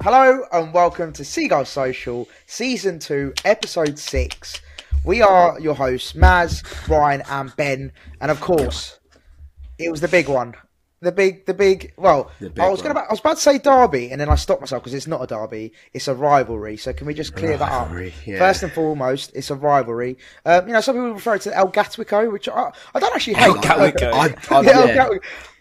Hello and welcome to Seagulls Social, Season 2, Episode 6. We are your hosts, Maz, Ryan, and Ben. And of course, it was the big one. The big, the big. Well, The big I was gonna, I was about to say derby, and then I stopped myself because it's not a derby; it's a rivalry. So can we just clear Rivalry, that up? yeah. First and foremost, it's a rivalry. Um, you know, some people refer to the El Gatwico, which I, I don't actually hate. El Gatwico. I- I- yeah, El. Gatwico.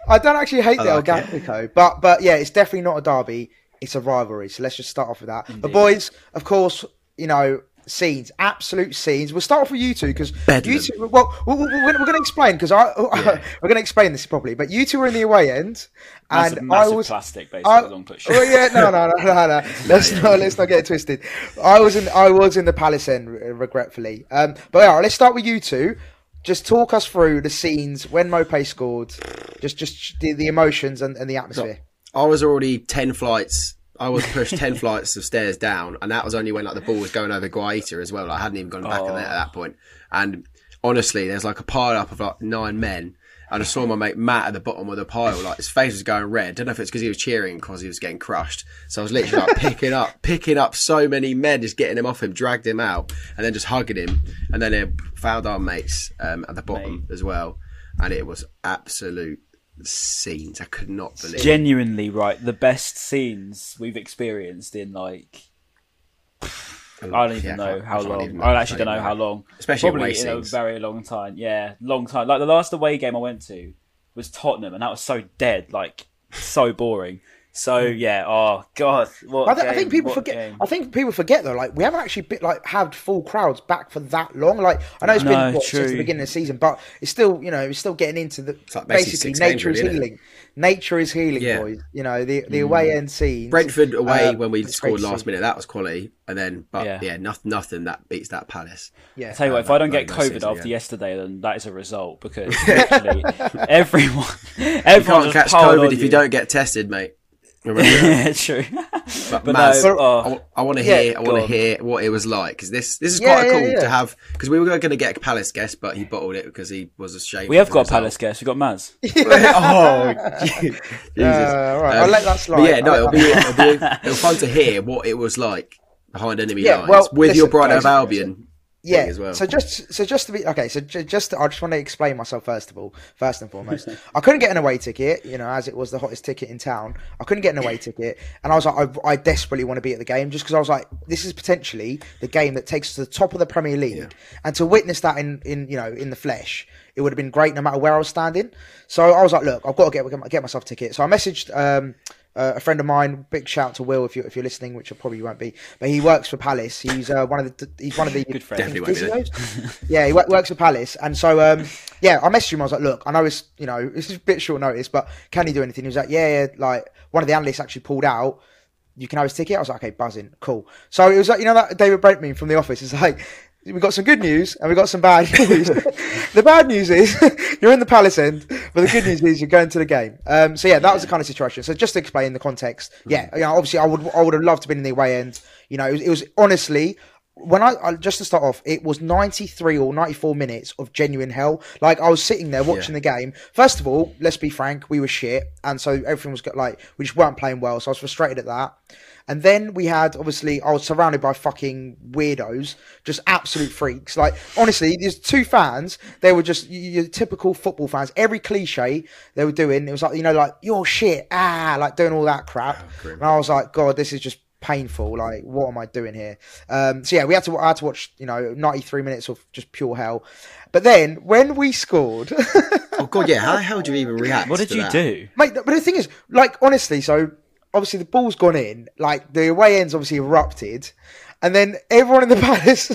I don't actually hate I the El like. Gatwico, but but yeah, it's definitely not a derby. It's a rivalry. So let's just start off with that. But boys, of course, you know scenes, absolute scenes. We'll start off with you two because you two. Well, we're, we're, we're going to explain because I we're going to explain this properly. But you two were in the away end, and massive I was. plastic, basically, I, long push. well, yeah, no, no, no, no, no. Let's not let's not get it twisted. I was in I was in the Palace end, regretfully. Um, but yeah, let's start with you two. Just talk us through the scenes when Maupay scored. Just just the, the emotions and, and the atmosphere. I was already 10 flights. I was pushed 10 flights of stairs down, and that was only when like the ball was going over Guaita as well. Like, I hadn't even gone back in there at that point. And honestly, there's like a pile up of like nine men. And I saw my mate Matt at the bottom of the pile, like his face was going red. don't know if it's because he was cheering because he was getting crushed. So I was literally like picking up, picking up so many men, just getting him off him, dragged him out, and then just hugging him. And then it found our mates um, at the bottom as well, and it was absolute scenes. I could not believe. Genuinely, right, the best scenes we've experienced in like I don't even Yeah, know how long. I actually don't know how long. Especially probably in a very long time. Yeah, long time. Like the last away game I went to was Tottenham, and that was so dead, like so boring. So yeah, oh god, what I, th- I think people what forget. game. I think people forget though. Like we haven't actually bit, like had full crowds back for that long. Like I know it's No, been what, since the beginning of the season, but it's still you know it's still getting into the like basically basically six games, nature is really, it? healing. Nature is healing, Yeah. boys. You know the the away end scenes. Brentford away uh, when we scored last minute, that was quality. And then, but Yeah. yeah, nothing, nothing that beats that Palace. Yeah. I tell you what, if Uh, I don't that- get COVID season, after yeah. yesterday, then that is a result because literally everyone, You everyone can't catch COVID on if you. don't get tested, mate. Remember that? yeah, true. But, But Maz, no, oh. I, want to Yeah, hear. I want to hear what it was like because this this is quite yeah, cool yeah. to have because we were going to get a Palace guest, but he bottled it because he was ashamed. we have got himself. Palace guest. We've got Maz. oh, Jesus! Uh, right, I'll let that slide. Yeah, no, it'll be, it'll be it'll be fun to hear what it was like behind enemy Yeah, lines well, with your listen, Brighton of Albion. Yeah. as well. So just so just to be okay. So ju- just I just want to explain myself first of all. First and foremost, I couldn't get an away ticket. You know, as it was the hottest ticket in town, I couldn't get an away ticket, and I was like, I, I desperately want to be at the game just because I was like, this is potentially the game that takes us to the top of the Premier League, and to witness that in in you know in the flesh. It would have been great no matter where I was standing. So I was like, look, I've got to get get myself a ticket. So I messaged um, uh, a friend of mine. Big shout to Will if you if you're listening, which I probably won't be. But he works for Palace. He's uh, one of the he's one of the Good friend. Definitely won't be there. physios. yeah, he wo- works for Palace, and so um, yeah, I messaged him. I was like, look, I know it's you know this is a bit short notice, but can he do anything? He was like, yeah, yeah. Like one of the analysts actually pulled out. You can have his ticket. I was like, okay, buzzing, cool. So it was like you know that David Brent meme from The Office. It's like. We've got some good news and we've got some bad news. the bad news is you're in the Palace end, but the good news is you're going to the game. Um, so yeah, that was the kind of situation. So just to explain the context, yeah, you know, obviously I would I would have loved to have been in the away end. You know, it was, it was honestly when I, I just to start off, it was 93 or 94 minutes of genuine hell. Like I was sitting there watching the game. First of all, let's be frank, we were shit, and so everything was like we just weren't playing well. So I was frustrated at that. And then we had obviously I was surrounded by fucking weirdos, just absolute freaks. Like honestly, there's two fans. They were just your typical football fans. Every cliche they were doing, it was like you know, like you're shit, ah, like doing all that crap. and I was like, God, this is just painful. Like, what am I doing here? Um, so yeah, we had to I had to watch you know 93 minutes of just pure hell. But then when we scored, Oh god, yeah. How the hell do you even react? What did to you that? do? mate. But the thing is, like, honestly, so obviously the ball's gone in. Like the away end's obviously erupted. And then everyone in the palace,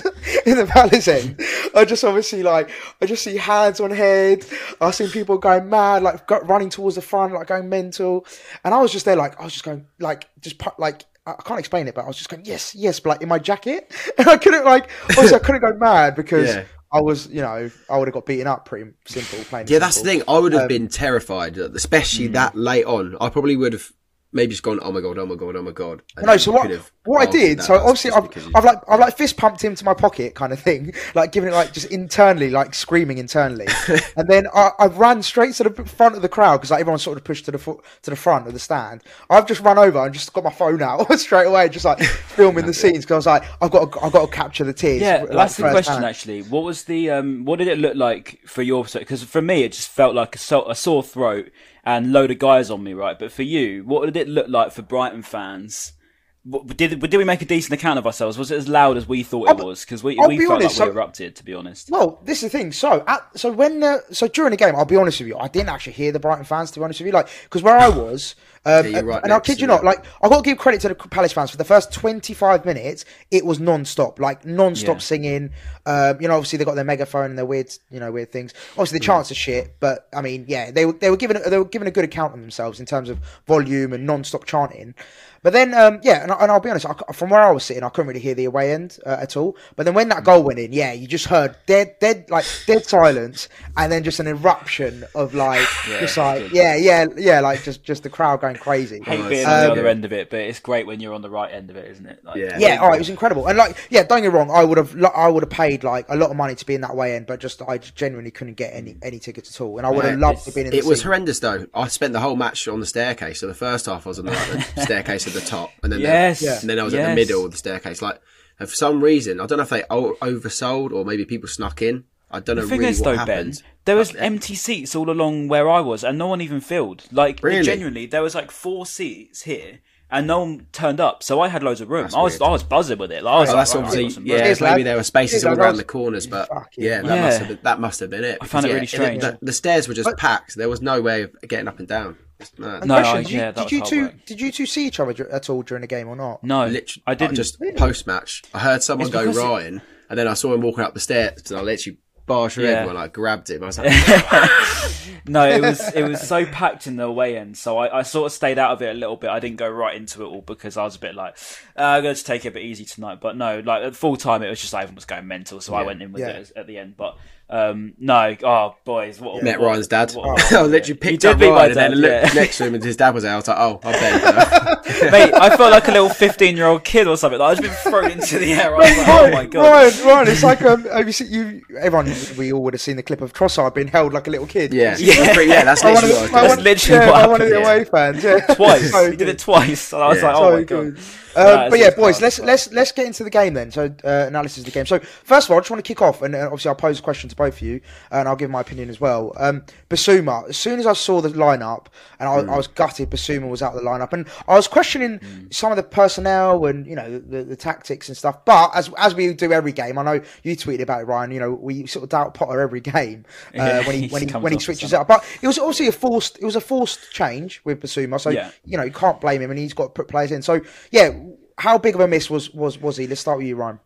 in the palace end, I just obviously like, I just see hands on head. I seen people going mad, like running towards the front, like going mental. And I was just there, like, I was just going, like, just like, I can't explain it, but I was just going, yes, yes, but like in my jacket. And I couldn't, like, obviously I couldn't go mad because Yeah. I was, you know, I would have got beaten up pretty simple playing. Yeah, that's the thing. I would have Um, been terrified, especially that late on. I probably would have maybe just gone, "Oh my god, oh my god, oh my god." And No, then so what? What I did, so obviously I've, because you- I've like I've like fist pumped him to my pocket, kind of thing, like giving it like just internally, like screaming internally, and then I, I ran straight to the front of the crowd because like everyone sort of pushed to the foot to the front of the stand. I've just run over and just got my phone out straight away, just like filming the scenes because I was like, I've got to, I've got to capture the tears. Yeah, like, that's the question. hand. Actually, what was the um, what did it look like for your Because for me, it just felt like a, so- a sore throat and load of guys on me, right? But for you, what did it look like for Brighton fans? Did did we make a decent account of ourselves? Was it as loud as we thought it I'll- was? Because we I'll we be felt honest, like we so- erupted. To be honest, Well, this is the thing. So, at, so when uh, so during the game, I'll be honest with you, I didn't actually hear the Brighton fans. To be honest with you, like because where I was, um, Yeah, right and I'll kid you not, like I got to give credit to the Palace fans for the first 25 minutes. It was non-stop, like non-stop Yeah. singing. Um, you know, obviously they got their megaphone and their weird, you know, weird things. Obviously the Hmm. chants are shit, but I mean, yeah, they were they were giving they were giving a good account of themselves in terms of volume and non-stop chanting. But then, um, yeah, and, and I'll be honest, I, from where I was sitting, I couldn't really hear the away end uh, at all. But then when that goal went in, yeah, you just heard dead, dead, like dead silence, and then just an eruption of like, just like, yeah, yeah, yeah, like just just the crowd going crazy. hate being it's on the um, other end of it, but it's great when you're on the right end of it, isn't it? Like, Yeah. Yeah, all right, it was incredible, and like, yeah, don't get me wrong, I would have, I would have paid like a lot of money to be in that way end, but just I just genuinely couldn't get any any tickets at all, and I would have Yeah, loved to have been in. It the was seat. horrendous though. I spent the whole match on the staircase. So the first half I was on the, like, the staircase at the top, and then Yes. the, and then I was at the middle of the staircase. Like and for some reason, I don't know if they oversold or maybe people snuck in. I don't know The thing really is, what though, happened. Ben, there was But- uh, empty seats all along where I was, and no one even filled. Like, Really? genuinely, there was like four seats here, and no one turned up. So I had loads of room. That's I was, weird. I was buzzing with it. Like, I was Oh, like, that's right, obviously got yeah. Cheers, maybe lad. there were spaces Cheers, all around the corners, but yeah, yeah. that Yeah. must have been, that must have been it. I found it because, really strange. The, the stairs were just But- packed. There was no way of getting up and down. It's No, question, I- did you, yeah, did you two work. did you two see each other at all during the game or not? No, literally, I didn't. just post match. I heard someone It's go because it- Ryan, and then I saw him walking up the stairs, and I literally barged through Yeah. everyone. I grabbed him. I was like, no, it was it was so packed in the away end, so I, I sort of stayed out of it a little bit. I didn't go right into it all because I was a bit like, uh, I'm going to take it a bit easy tonight. But no, like at full time, it was just like everyone was going mental, so I went in with Yeah. it at the end. But um, no, oh boys, what, met what- Ryan's dad. what- I literally picked up Ryan and then looked yeah. next to him, and his dad was there. I was like, oh, I bet. Mate, I felt like a little fifteen-year-old kid or something. Like, I was being thrown into the air. I was like, oh my god! Ryan, Ryan, it's like um, have you seen you? Everyone, we all would have seen the clip of Trossard being held like a little kid. yeah, Yeah. yeah, that's I literally wanted, what I I That's wanted, doing. literally yeah, what I wanted the happened, away fans. Yeah, Twice, So he did it twice, and I was Yeah. like, oh So my good. Um, but yeah, boys, let's let's let's get into the game then. So uh, analysis of the game. So first of all, I just want to kick off, and uh, obviously I'll pose a question to both of you, and I'll give my opinion as well. Um, Bissouma. As soon as I saw the lineup, and I, I was gutted, Bissouma was out of the lineup, and I was questioning some of the personnel and you know the, the tactics and stuff. But as as we do every game, I know you tweeted about it, Ryan. You know we sort of doubt Potter every game uh, Yeah, when he he when he comes when he switches out. But it was obviously a forced it was a forced change with Bissouma, so Yeah. you know you can't blame him, and he's got to put players in. So yeah, how big of a miss was was was he? Let's start with you, Ryan.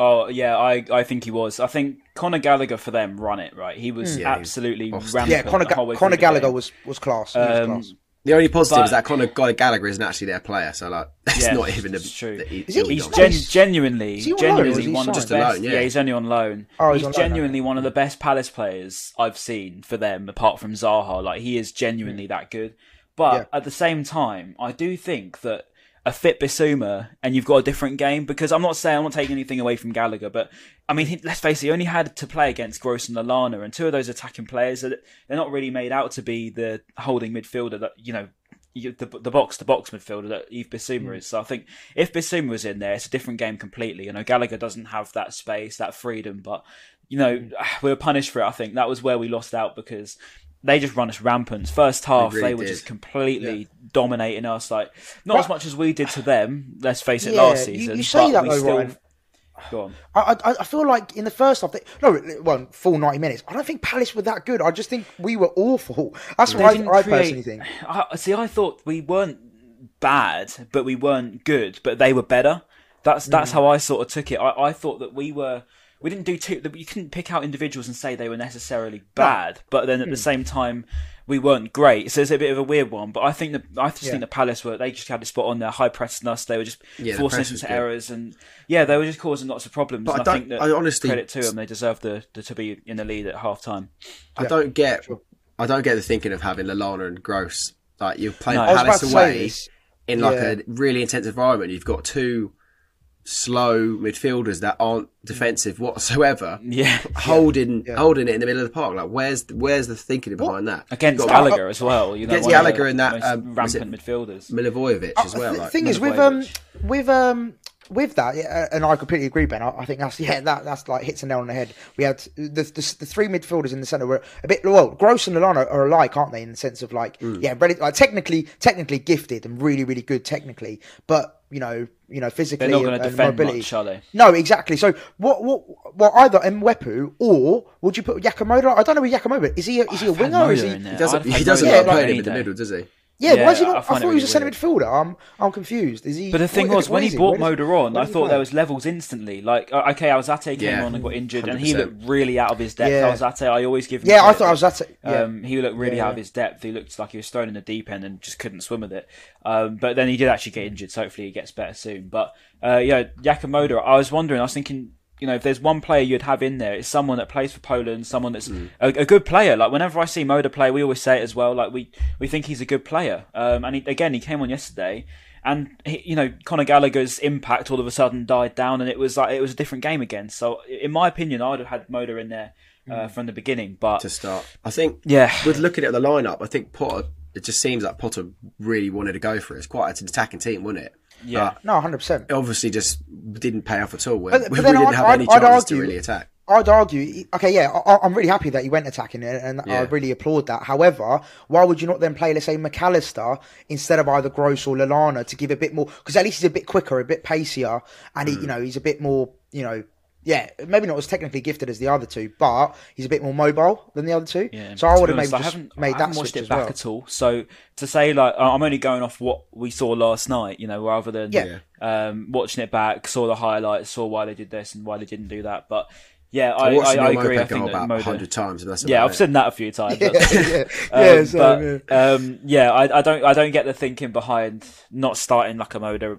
Oh yeah, I, I think he was. I think Conor Gallagher for them run it right. He was Yeah, he was absolutely rampant. Yeah, Conor, Ga- Conor Gallagher was was class. He was Um, class. The only positive But- is that Conor Gallagher isn't actually their player, so like it's Yeah, not even a. it's true. that he- Is he- he'll He's on. gen- genuinely, is he on loan is genuinely he one of the best. Just loan, yeah. yeah. he's only on loan. Oh, he's he's on loan, genuinely one of the best Palace players I've seen for them, apart from Zaha. Like he is genuinely that good. But Yeah. at the same time, I do think that a fit Bissouma and you've got a different game because I'm not saying I'm not taking anything away from Gallagher, but I mean he, let's face it, he only had to play against Gross and Lallana, and two of those attacking players are they're not really made out to be the holding midfielder that you know. You, the, the box to box midfielder that Yves Bissouma mm. is. So I think if Bissouma was in there, it's a different game completely. You know, Gallagher doesn't have that space, that freedom, but you know, mm. we were punished for it. I think that was where we lost out because they just run us rampant. First half, They they, were did. just completely dominating us. Like not as much as we did to them. Let's face it, Yeah, last you- season. you say but that we though, still... Ryan. Go on. I, I, I feel like in the first half, they, no, well, full ninety minutes. I don't think Palace were that good. I just think we were awful. That's They what I, I personally think. I, see, I thought we weren't bad, but we weren't good, but they were better. That's that's Mm. how I sort of took it. I, I thought that we were. We didn't do too. You couldn't pick out individuals and say they were necessarily bad, but then Hmm. at the same time, we weren't great. So it's a bit of a weird one. But I think that I just Yeah. think the Palace were. They just had the spot on there, high press pressing us. They were just Yeah, forcing us into good. errors, and yeah, they were just causing lots of problems. But and I I, don't- think that I honestly- credit to them, they deserve the, the to be in the lead at half time. I don't get. I don't get the thinking of having Lallana and Gross. Like you're playing No. Palace about to say away in like Yeah. a really intense environment. You've got two slow midfielders that aren't defensive whatsoever. Yeah. holding holding it in the middle of the park. Like where's where's the thinking behind that? Against You've got Gallagher as well, you know, Against the Gallagher and that, most um, rampant it- midfielders. Milivojevic as well. Uh, the like, thing is with um with um with that, yeah, and I completely agree, Ben. I, I think that's yeah, that that's like hits a nail on the head. We had the the, the three midfielders in the centre were a bit well. Gross and Lallana are alike, aren't they? In the sense of like Mm. yeah, really, like technically technically gifted and really really good technically, but you know you know physically They're not going and- to and defend mobility. much, are they? No, exactly. So what what well either Mwepu or would you put Jakub Moder? I don't know where Jakub Moder is. He a, is he a I've winger or is he? in he doesn't. I'd have He doesn't Moder like Yeah, playing like- him in the middle, does he? Yeah, Yeah, why is he I not? I, find it thought he was a centre midfielder. I'm I'm confused. Is he? But the thing what- was, when he is brought Moder on, I thought play? there was levels instantly. Like, okay, Alzate came Yeah, on and got injured, and he looked really out of his depth. Yeah. Alzate, I always give him Yeah, I credit, thought I was but, at it. Yeah. Um, he looked really Yeah, out of his depth. He looked like he was thrown in the deep end and just couldn't swim with it. Um, but then he did actually get injured, so hopefully he gets better soon. But uh, yeah, Jakub Moder, I was wondering, I was thinking, you know, if there's one player you'd have in there, it's someone that plays for Poland, someone that's Mm. a, a good player. Like whenever I see Moder play, we always say it as well. Like we we think he's a good player. Um, and he, again, he came on yesterday, and he, you know, Conor Gallagher's impact all of a sudden died down, and it was like it was a different game again. So in my opinion, I'd have had Moder in there uh, Mm. from the beginning. But to start. I think Yeah. with looking at the lineup, I think Potter. It just seems like Potter really wanted to go for it. It's quite an attacking team, wasn't it? Yeah. No, hundred percent. obviously just didn't pay off at all. We, But- but we didn't I'd- have I'd- any I'd chances to argue- really attack. I'd argue, okay, yeah, I, I'm really happy that he went attacking it, and I really applaud that. However, why would you not then play, let's say, McAllister instead of either Gross or Lallana to give a bit more? Because at least he's a bit quicker, a bit pacier, and he, Hmm. you know, he's a bit more, you know, yeah, maybe not as technically gifted as the other two, but he's a bit more mobile than the other two. Yeah, so I would have maybe honest, I just haven't, made I that haven't watched switch it as back well. at all. So to say like I- I'm only going off what we saw last night, you know, rather than Yeah. um, watching it back, saw the highlights, saw why they did this and why they didn't do that. But yeah, I, I watched I, the I Mope agree. I go think that about Moder- hundred times. And that's yeah, about I've it. said that a few times. yeah, That's- yeah, Um, yeah, so, but um, yeah, I, I don't I don't get the thinking behind not starting Jakub Moder,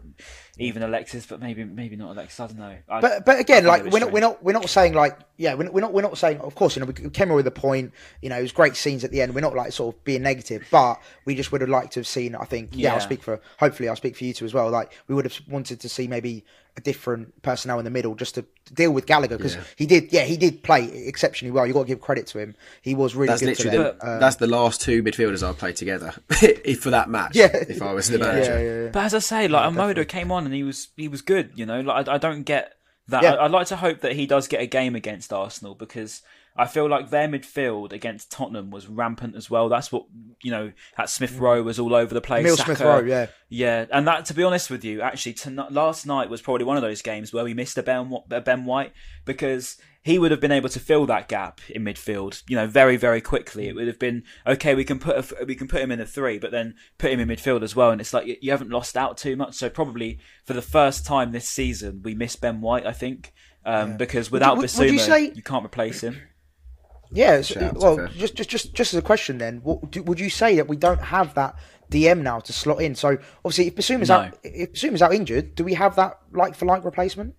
even Alexis, but maybe maybe not Alexis. I don't know. I, But but again, like we're not we're not we're not saying like yeah we're not we're not, we're not saying of course you know we came away with a point you know it was great scenes at the end we're not like sort of being negative but we just would have liked to have seen I think yeah, I'll speak for hopefully I'll speak for you two as well like we would have wanted to see maybe a different personnel in the middle just to deal with Gallagher because Yeah. he did yeah he did play exceptionally well you got to give credit to him he was really That's good to literally them. the, Uh, that's the last two midfielders I've played together for that match. Yeah. if I was the manager. yeah, yeah, yeah. But as I say, like Amodo came on and he was he was good. You know, like I, I don't get that. Yeah. I, I'd like to hope that he does get a game against Arsenal because I feel like their midfield against Tottenham was rampant as well. That's what you know. That Smith Rowe was all over the place. Saka- Smith Rowe, yeah. yeah. And that, to be honest with you, actually, tonight, last night was probably one of those games where we missed a Ben, a Ben White because he would have been able to fill that gap in midfield, you know, very very quickly. It would have been okay. We can put a, we can put him in a three, but then put him in midfield as well. And it's like you, you haven't lost out too much. So probably for the first time this season, we miss Ben White. I think um, because without would- would you say- you can't replace him. Yeah. so- Shout well, just just just just as a question then, what, do, would you say that we don't have that DM now to slot in? So obviously, if Bissouma's No. out, if Bissouma's out injured, do we have that like for like replacement?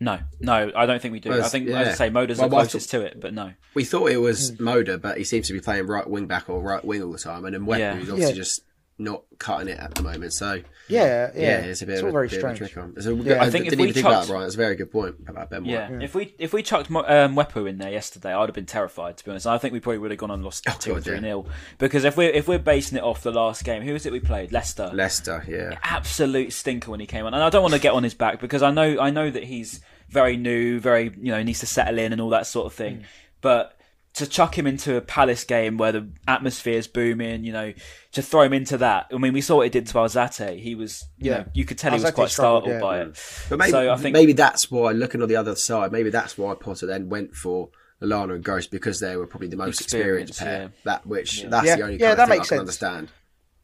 No, no, I don't think we do. Well, I think, yeah. as I say, Moder's Well, the well, I closest to it, but no. We thought it was Hmm. Moder, but he seems to be playing right wing back or right wing all the time, and then Mwepu, Yeah. who's obviously Yeah. just not cutting it at the moment. So Yeah, yeah, yeah, it's a bit it's of all a, very bit of a strange. trick on. It's a, Yeah. I, I think if didn't we even think about chucked- it, Brian. It's a very good point about Ben White. Yeah. If we if we chucked Mo- um, Mwepu in there yesterday, I'd have been terrified to be honest. I think we probably would have gone and lost Oh, two or three yeah. nil because if we're if we're basing it off the last game, who was it we played? Leicester. Leicester, yeah. Absolute stinker when he came on, and I don't want to get on his back because I know I know that he's very new, very you know needs to settle in and all that sort of thing, Mm. but. To chuck him into a Palace game where the atmosphere is booming, you know, to throw him into that. I mean, we saw what it did to Alzate. He was, you Yeah. know, you could tell he was quite struggled, startled yeah. by it. But maybe, so I think maybe that's why, looking on the other side, maybe that's why Potter then went for Lallana and Gross because they were probably the most experienced Experience, pair. That which that's Yeah. the only Yeah, kind that of thing makes I can sense. understand.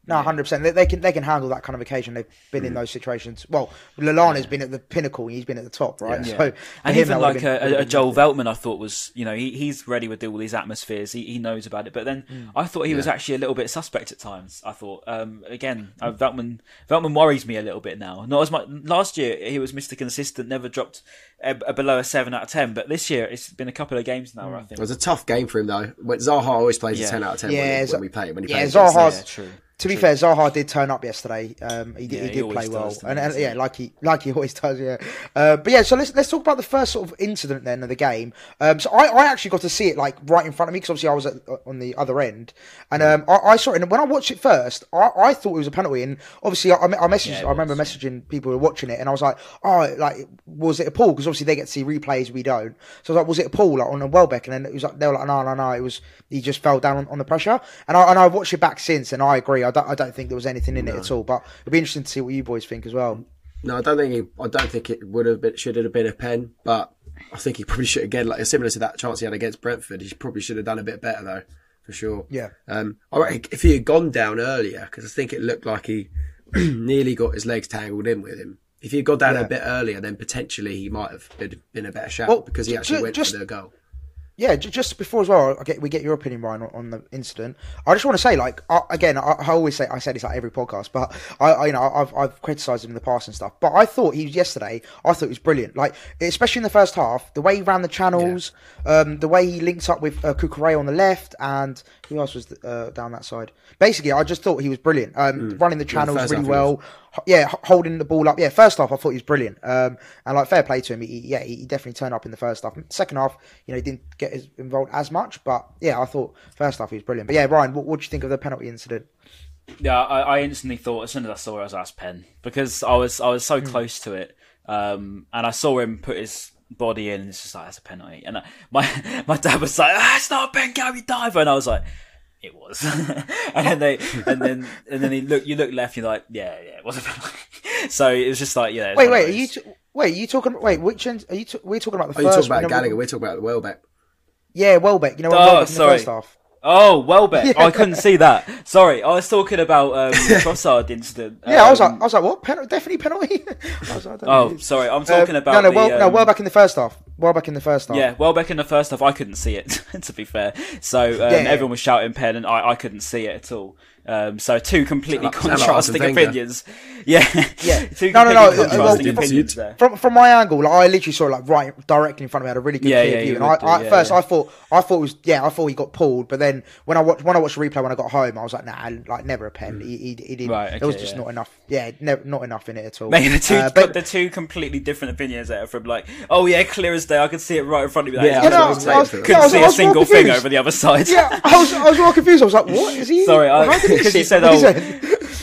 No, hundred percent. They, they can they can handle that kind of occasion. They've been in those situations. Well, Lallana's been at the pinnacle. He's been at the top, right? Yeah. So, for and him, even like been- a, a, a Joel. Veltman, I thought was you know he, he's ready with all these atmospheres. He, he knows about it. But then Mm. I thought he was actually a little bit suspect at times. I thought um, again uh, Veltman Veltman worries me a little bit now. Not as much last year. He was Mr. Consistent, never dropped a, a below a seven out of ten. But this year it's been a couple of games now. Where I It was a tough game for him though. When Zaha always plays Yeah. a ten out of ten Yeah, when, he, Z- when we play when he yeah, plays. Zaha- against us. yeah, true. To be fair, Zaha did turn up yesterday. Um, he, did Yeah, he he did always play well, does, and, and yeah, like he like he always does. Yeah, uh, but yeah. So let's let's talk about the first sort of incident then of the game. Um, so I, I actually got to see it like right in front of me because obviously I was at, on the other end, and um, I, I saw it. And when I watched it first, I, I thought it was a penalty, and obviously I, I messaged. Yeah, I remember messaging people who were watching it, and I was like, oh, like was it a pull? Because obviously they get to see replays, we don't. So I was like, was it a pull like on a Welbeck? And then it was like they were like, no, no, no, it was he just fell down on, on the pressure. And I and I've watched it back since, and I agree. I don't I don't think there was anything in it at all. But it'd be interesting to see what you boys think as well. No, I don't think he, I don't think it would have been should it have been a pen, but I think he probably should have again like similar to that chance he had against Brentford. He probably should have done a bit better though, for sure. Yeah. Um, I reckon if he had gone down earlier, because I think it looked like he nearly got his legs tangled in with him. If he had gone down Yeah. a bit earlier, then potentially he might have been, been a better shot Well, because he actually ju- went just- for the goal. Yeah, ju- just before as well, I get, we get your opinion, Ryan, on, on the incident. I just want to say, like, I, again, I, I always say, I say this like every podcast, but I, I you know, I've, I've criticised him in the past and stuff. But I thought he was yesterday. I thought he was brilliant. Like, especially in the first half, the way he ran the channels, um, the way he linked up with uh, Cucurella on the left, and who else was uh, down that side? Basically, I just thought he was brilliant. Um, running the channels first really well. H- Yeah, holding the ball up. Yeah, first half I thought he was brilliant. Um, and like fair play to him. He, he- yeah, he definitely turned up in the first half. Second half, you know, he didn't get as involved as much, but yeah, I thought first half he was brilliant. But yeah, Ryan, what what do you think of the penalty incident? Yeah, I, I instantly thought as soon as I saw it, I was asked pen because I was I was so Hmm. close to it, um, and I saw him put his body in. And it's just like that's a penalty, and I, my my dad was like, ah, "It's not a pen, Gary Diver," and I was like, "It was," and then they and then and then he look you look left, you're like, "Yeah, yeah, it was a penalty." so it was just like, yeah. Wait, wait, are you t- wait? Are you talking? Wait, which end? Are you? T- we're talking about the Are you first. talking about Gallagher? We're talking about the Welbeck. Yeah, Welbeck. You know, Oh, Welbeck in the sorry. first half. Oh, Welbeck. Oh, I couldn't see that. Sorry, I was talking about um, the Trossard incident. Yeah, I was like, Um, I was like, what? Penalty? Definitely penalty. I was like, oh, who it is. sorry, I'm Uh, talking about no, no, the, well, no, um, Welbeck in the first half. Welbeck in the first half. Yeah, Welbeck in the first half, I couldn't see it. to be fair, so um, yeah. everyone was shouting pen, and I, I couldn't see it at all. Um, so two completely Sound like- sound like contrasting opinions. Yeah, Yeah. two No, no, no, contrasting well, opinions there. From from my angle, like, I literally saw it like right directly in front of me. I had a really good Yeah, clear yeah, view. And I, do, I, at yeah, first, yeah. I thought I thought it was yeah, I thought he got pulled. But then when I watched when I watched the replay when I got home, I was like, nah, like never a pen. He, he, he didn't. Right, there was just yeah. not enough. Yeah, never, not enough in it at all. Mate, the two, Uh, but- the two completely different opinions there. From like, oh yeah, clear as day, I could see it right in front of me. That Yeah, I was clear gonna as say day. it. yeah, Couldn't see a single thing over the other side. yeah, I was I was more confused. I was like, what is he? Sorry, I- How did he because you said, oh,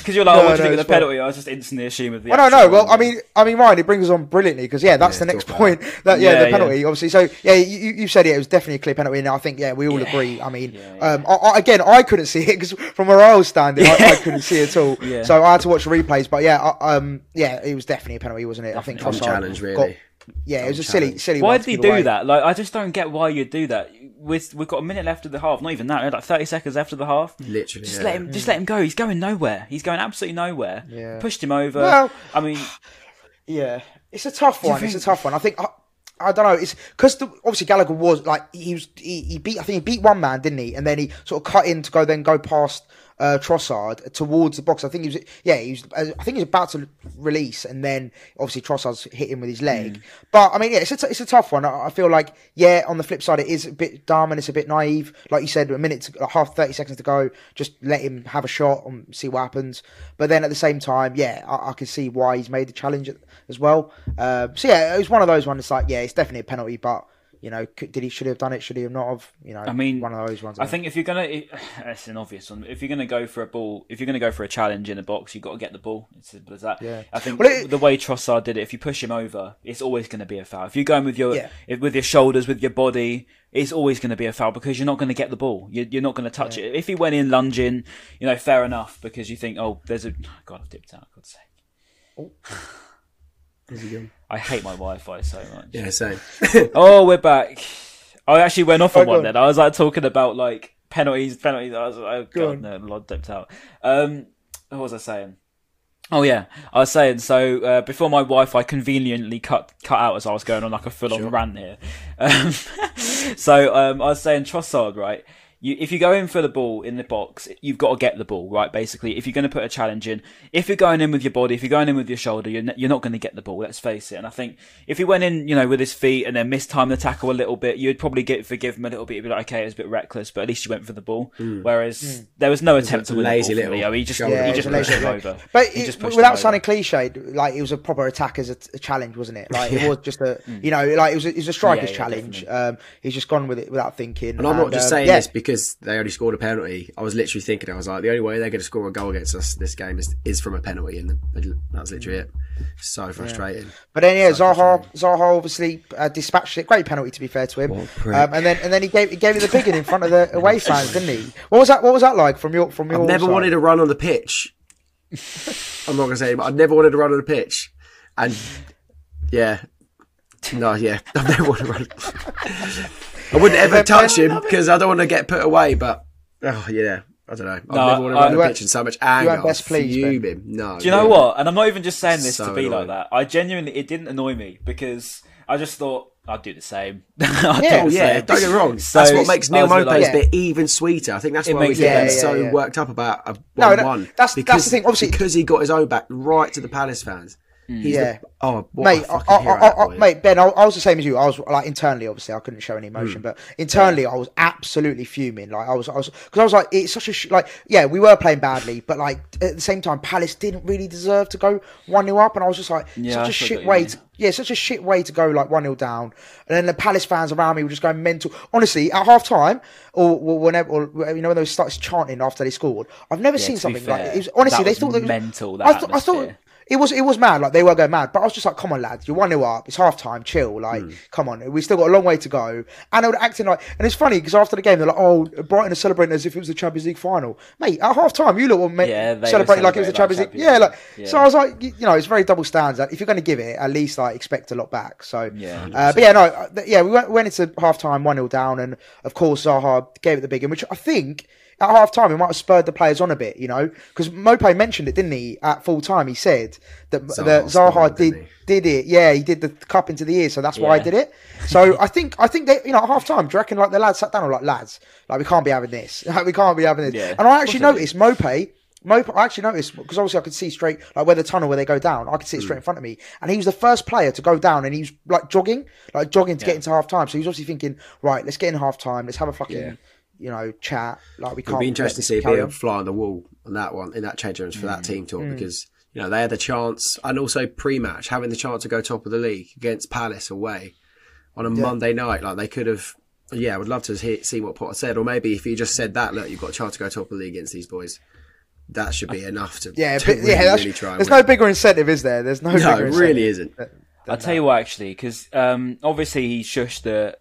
because you're like, No, oh, what do no, think of the fine. penalty? I was just instantly assuming the. Well, no, no. actual Well. I mean, I mean, Ryan, it brings us on brilliantly because yeah, that's Yeah, the next point. That yeah, Yeah, the yeah. penalty, obviously. So yeah, you, you you said it. It was definitely a clear penalty, and I think yeah, we all Yeah. agree. I mean, Yeah, yeah. um, I, I, again, I couldn't see it because from where I was standing, I, I couldn't see it at all. Yeah. So I had to watch replays. But yeah, I, um, yeah, it was definitely a penalty, wasn't it? I think Dumb Trossard challenge, got- really. yeah, it was a silly, silly. Why one did he do away. that? Like, I just don't get why you'd do that. With we've got a minute left of the half, not even that. Like thirty seconds after the half. Literally, just yeah. let him. Just let him go. He's going nowhere. He's going absolutely nowhere. Yeah. Pushed him over. Well- I mean, Yeah, it's a tough you one. It's a tough one. I think I, I don't know. It's because obviously Gallagher was like he was he, he beat I think he beat one man, didn't he? And then he sort of cut in to go then go past uh, Trossard towards the box. I think he was, yeah, he was. uh, I think he was about to release, and then obviously Trossard's hit him with his leg. But I mean, yeah, it's a, t- it's a tough one. I, I feel like, yeah, on the flip side, it is a bit dumb and it's a bit naive. Like you said, a minute, to, like half thirty seconds to go, just let him have a shot and see what happens. But then at the same time, yeah, I, I can see why he's made the challenge as well. Um, so yeah, it was one of those ones. It's like, yeah, it's definitely a penalty, but. You know, did he should he have done it? Should he have not have? You know, I mean, one of those ones. I think if you're gonna, it's an obvious one. If you're gonna go for a ball, if you're gonna go for a challenge in a box, you've got to get the ball. It's as simple as that. Yeah. I think Well, it- the way Trossard did it, if you push him over, it's always going to be a foul. If you're going with your Yeah. with your shoulders, with your body, it's always going to be a foul because you're not going to get the ball. You're, you're not going to touch it. If he went in lunging, you know, fair enough because you think, oh, there's a God, I've dipped out. God's sake. Oh. I hate my Wi-Fi so much. Yeah, same. Oh, we're back. I actually went off Oh, on go one on. then. I was like talking about like penalties, penalties. I was like, oh Go god, on. no, Lord dipped out. Um, what was I saying? Oh yeah, I was saying so uh, before my Wi-Fi conveniently cut cut out as I was going on like a full on rant here. Um, so um, I was saying Trossard, right? You, if you go in for the ball in the box, you've got to get the ball, right? Basically, if you're going to put a challenge in, if you're going in with your body, if you're going in with your shoulder, you're, n- you're not going to get the ball. Let's face it. And I think if he went in, you know, with his feet and then mistimed the tackle a little bit, you'd probably get forgive him a little bit. You'd be like, okay, it was a bit reckless, but at least you went for the ball. Whereas there was no attempt to win lazy the ball. from little Leo. He just shoulder Yeah, he it just pushed lazy him over. But he it, just pushed without sounding cliche, like it was a proper attack as a, a challenge, wasn't it? Like it was just a, Hmm. you know, like it was a, it was a striker's Yeah, yeah, challenge. Um, he's just gone with it without thinking. And I'm not just um, saying yeah. this because they only scored a penalty. I was literally thinking, I was like, the only way they're going to score a goal against us this game is, is from a penalty, and that's literally it. So frustrating. But then yeah, So Zaha Zaha obviously uh, dispatched it. Great penalty to be fair to him. What a prick. Um, and then and then he gave he gave it the big one in front of the away fans, didn't he? What was that? What was that like from your from your? I've never side? wanted to run on the pitch. I'm not going to say, but I've never wanted to run on the pitch, and yeah, no, yeah, I've never wanted to run. I wouldn't ever touch him because I don't want to get put away. But oh yeah, I don't know. I've No, never wanted to I- run on You the pitch in so much anger. weren't best I was pleased, fuming. No, Do you know yeah. what? And I'm not even just saying this So to be annoying. like that. I genuinely, it didn't annoy me because I just thought I'd do the same. I'd Yeah. do Oh the yeah, same. don't get wrong. So that's what makes I Neil was a bit Maupay's like- bit even sweeter. I think that's It why we makes get sense. so Yeah, yeah, yeah. worked up about a No, one that- one. that's- that's the thing, obviously- because he got his own back right to the Palace fans. He's Yeah. the, oh, what mate, a I, fucking I, hero I, that I, mate, Ben, I, I was the same as you. I was like internally, obviously, I couldn't show any Hmm. emotion, but internally, I was absolutely fuming. Like I was, I was, because I was like, it's such a sh- like, yeah, we were playing badly, but like at the same time, Palace didn't really deserve to go one 0 up, and I was just like, Yeah, I such a shit way mean. to. Yeah, such a shit way to go, like one 0 down, and then the Palace fans around me were just going mental. Honestly, at half time, or, or whenever, or, you know, when they started chanting after they scored, I've never seen to be something like fair, it. Was, honestly, that they was thought that was- mental, that I, th- I thought atmosphere. It was it was mad, like they were going mad. But I was just like, come on, lads, you're one 0 up. It's half time, chill. Like, Hmm. come on, we still got a long way to go. And they were acting like, and it's funny because after the game, they're like, oh, Brighton are celebrating as if it was the Champions League final, mate. At half time, you lot were meant Yeah, celebrating like it was the Champions League. yeah, like Champions so. I was like, you, know, it's very double standards. If you're going to give it, at least like expect a lot back. So Yeah, uh, but yeah, no, uh, yeah, we went, went into half time one 0 down, and of course Zaha gave it the big one, which I think. At half time, he might have spurred the players on a bit, you know, because Maupay mentioned it, didn't he? At full time, he said that Zaha that Zaha did did it. Yeah, he did the cup into the ear, so that's why I did it. So I think I think they, you know, at half time, do you reckon like the lads sat down and like, lads, like we can't be having this, like, we can't be having this. Yeah, and I actually noticed Maupay. Maupay, I actually noticed because obviously I could see straight, like where the tunnel where they go down, I could see it straight in front of me. And he was the first player to go down, and he was like jogging, like jogging to get into half time. So he was obviously thinking, right, let's get in half time, let's have a fucking, Yeah. You know, chat. Like we can't. It'd be interesting to see this if he'll on. fly on the wall on that one in that change rooms for Mm. that team talk because you know they had the chance and also pre-match having the chance to go top of the league against Palace away on a Monday night. Like they could have. Yeah, I would love to hear, see what Potter said, or maybe if he just said that, look, you've got a chance to go top of the league against these boys. That should be enough to, Yeah, to but, really, yeah. That's, really try. and there's win. no bigger incentive, is there? There's no. No, bigger it incentive. really isn't. I'll tell you what, actually, because um, obviously he shushed the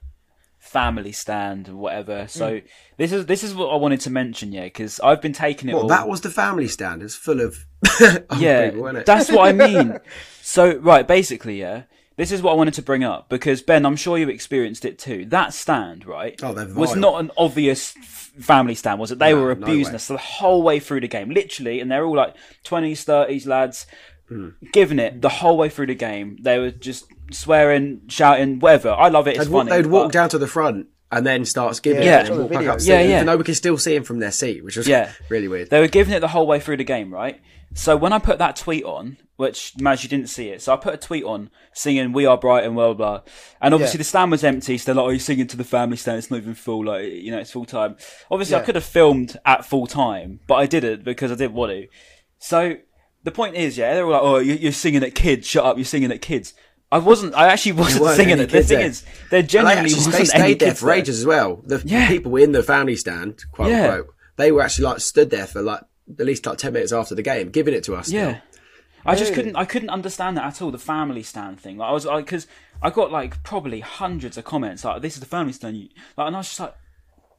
family stand or whatever. So Hmm. this is this is what I wanted to mention, yeah, because I've been taking it. Well, all, that was the family stand. It's full of yeah, people, wasn't it? that's what I mean. So right, basically, yeah. This is what I wanted to bring up because Ben, I'm sure you experienced it too. That stand, right, Oh, was not an obvious f- family stand, was it? They No, were no abusing way. us the whole way through the game, literally, and they're all like twenties, thirties lads, Hmm. giving it the whole way through the game. They were just swearing, shouting, whatever. I love it. It's They'd, walk, funny. they'd walk down to the front and then starts giving Yeah, it it's and on then the walk back up Yeah, yeah, yeah. even though we can still see him from their seat, which was Yeah. really weird. They were giving it the whole way through the game, right? So when I put that tweet on, which Maz, you didn't see it, so I put a tweet on singing "We Are Brighton," blah blah, blah. and obviously Yeah. the stand was empty. So they're like, "Oh, you're singing to the family stand? It's not even full. Like, you know, it's full time." Obviously, I could have filmed at full time, but I didn't because I didn't want to. So the point is, yeah, they were like, "Oh, you're singing at kids. Shut up! You're singing at kids." I wasn't. I actually wasn't singing it. The thing there. is, there And they genuinely actually wasn't they stayed any there for ages as well. The Yeah. people in the family stand, quote Yeah. unquote, they were actually like stood there for like at least like ten minutes after the game, giving it to us. Yeah. still. I just couldn't. I couldn't understand that at all. The family stand thing. Like I was like, because I got like probably hundreds of comments like, "This is the family stand," you, like, and I was just like,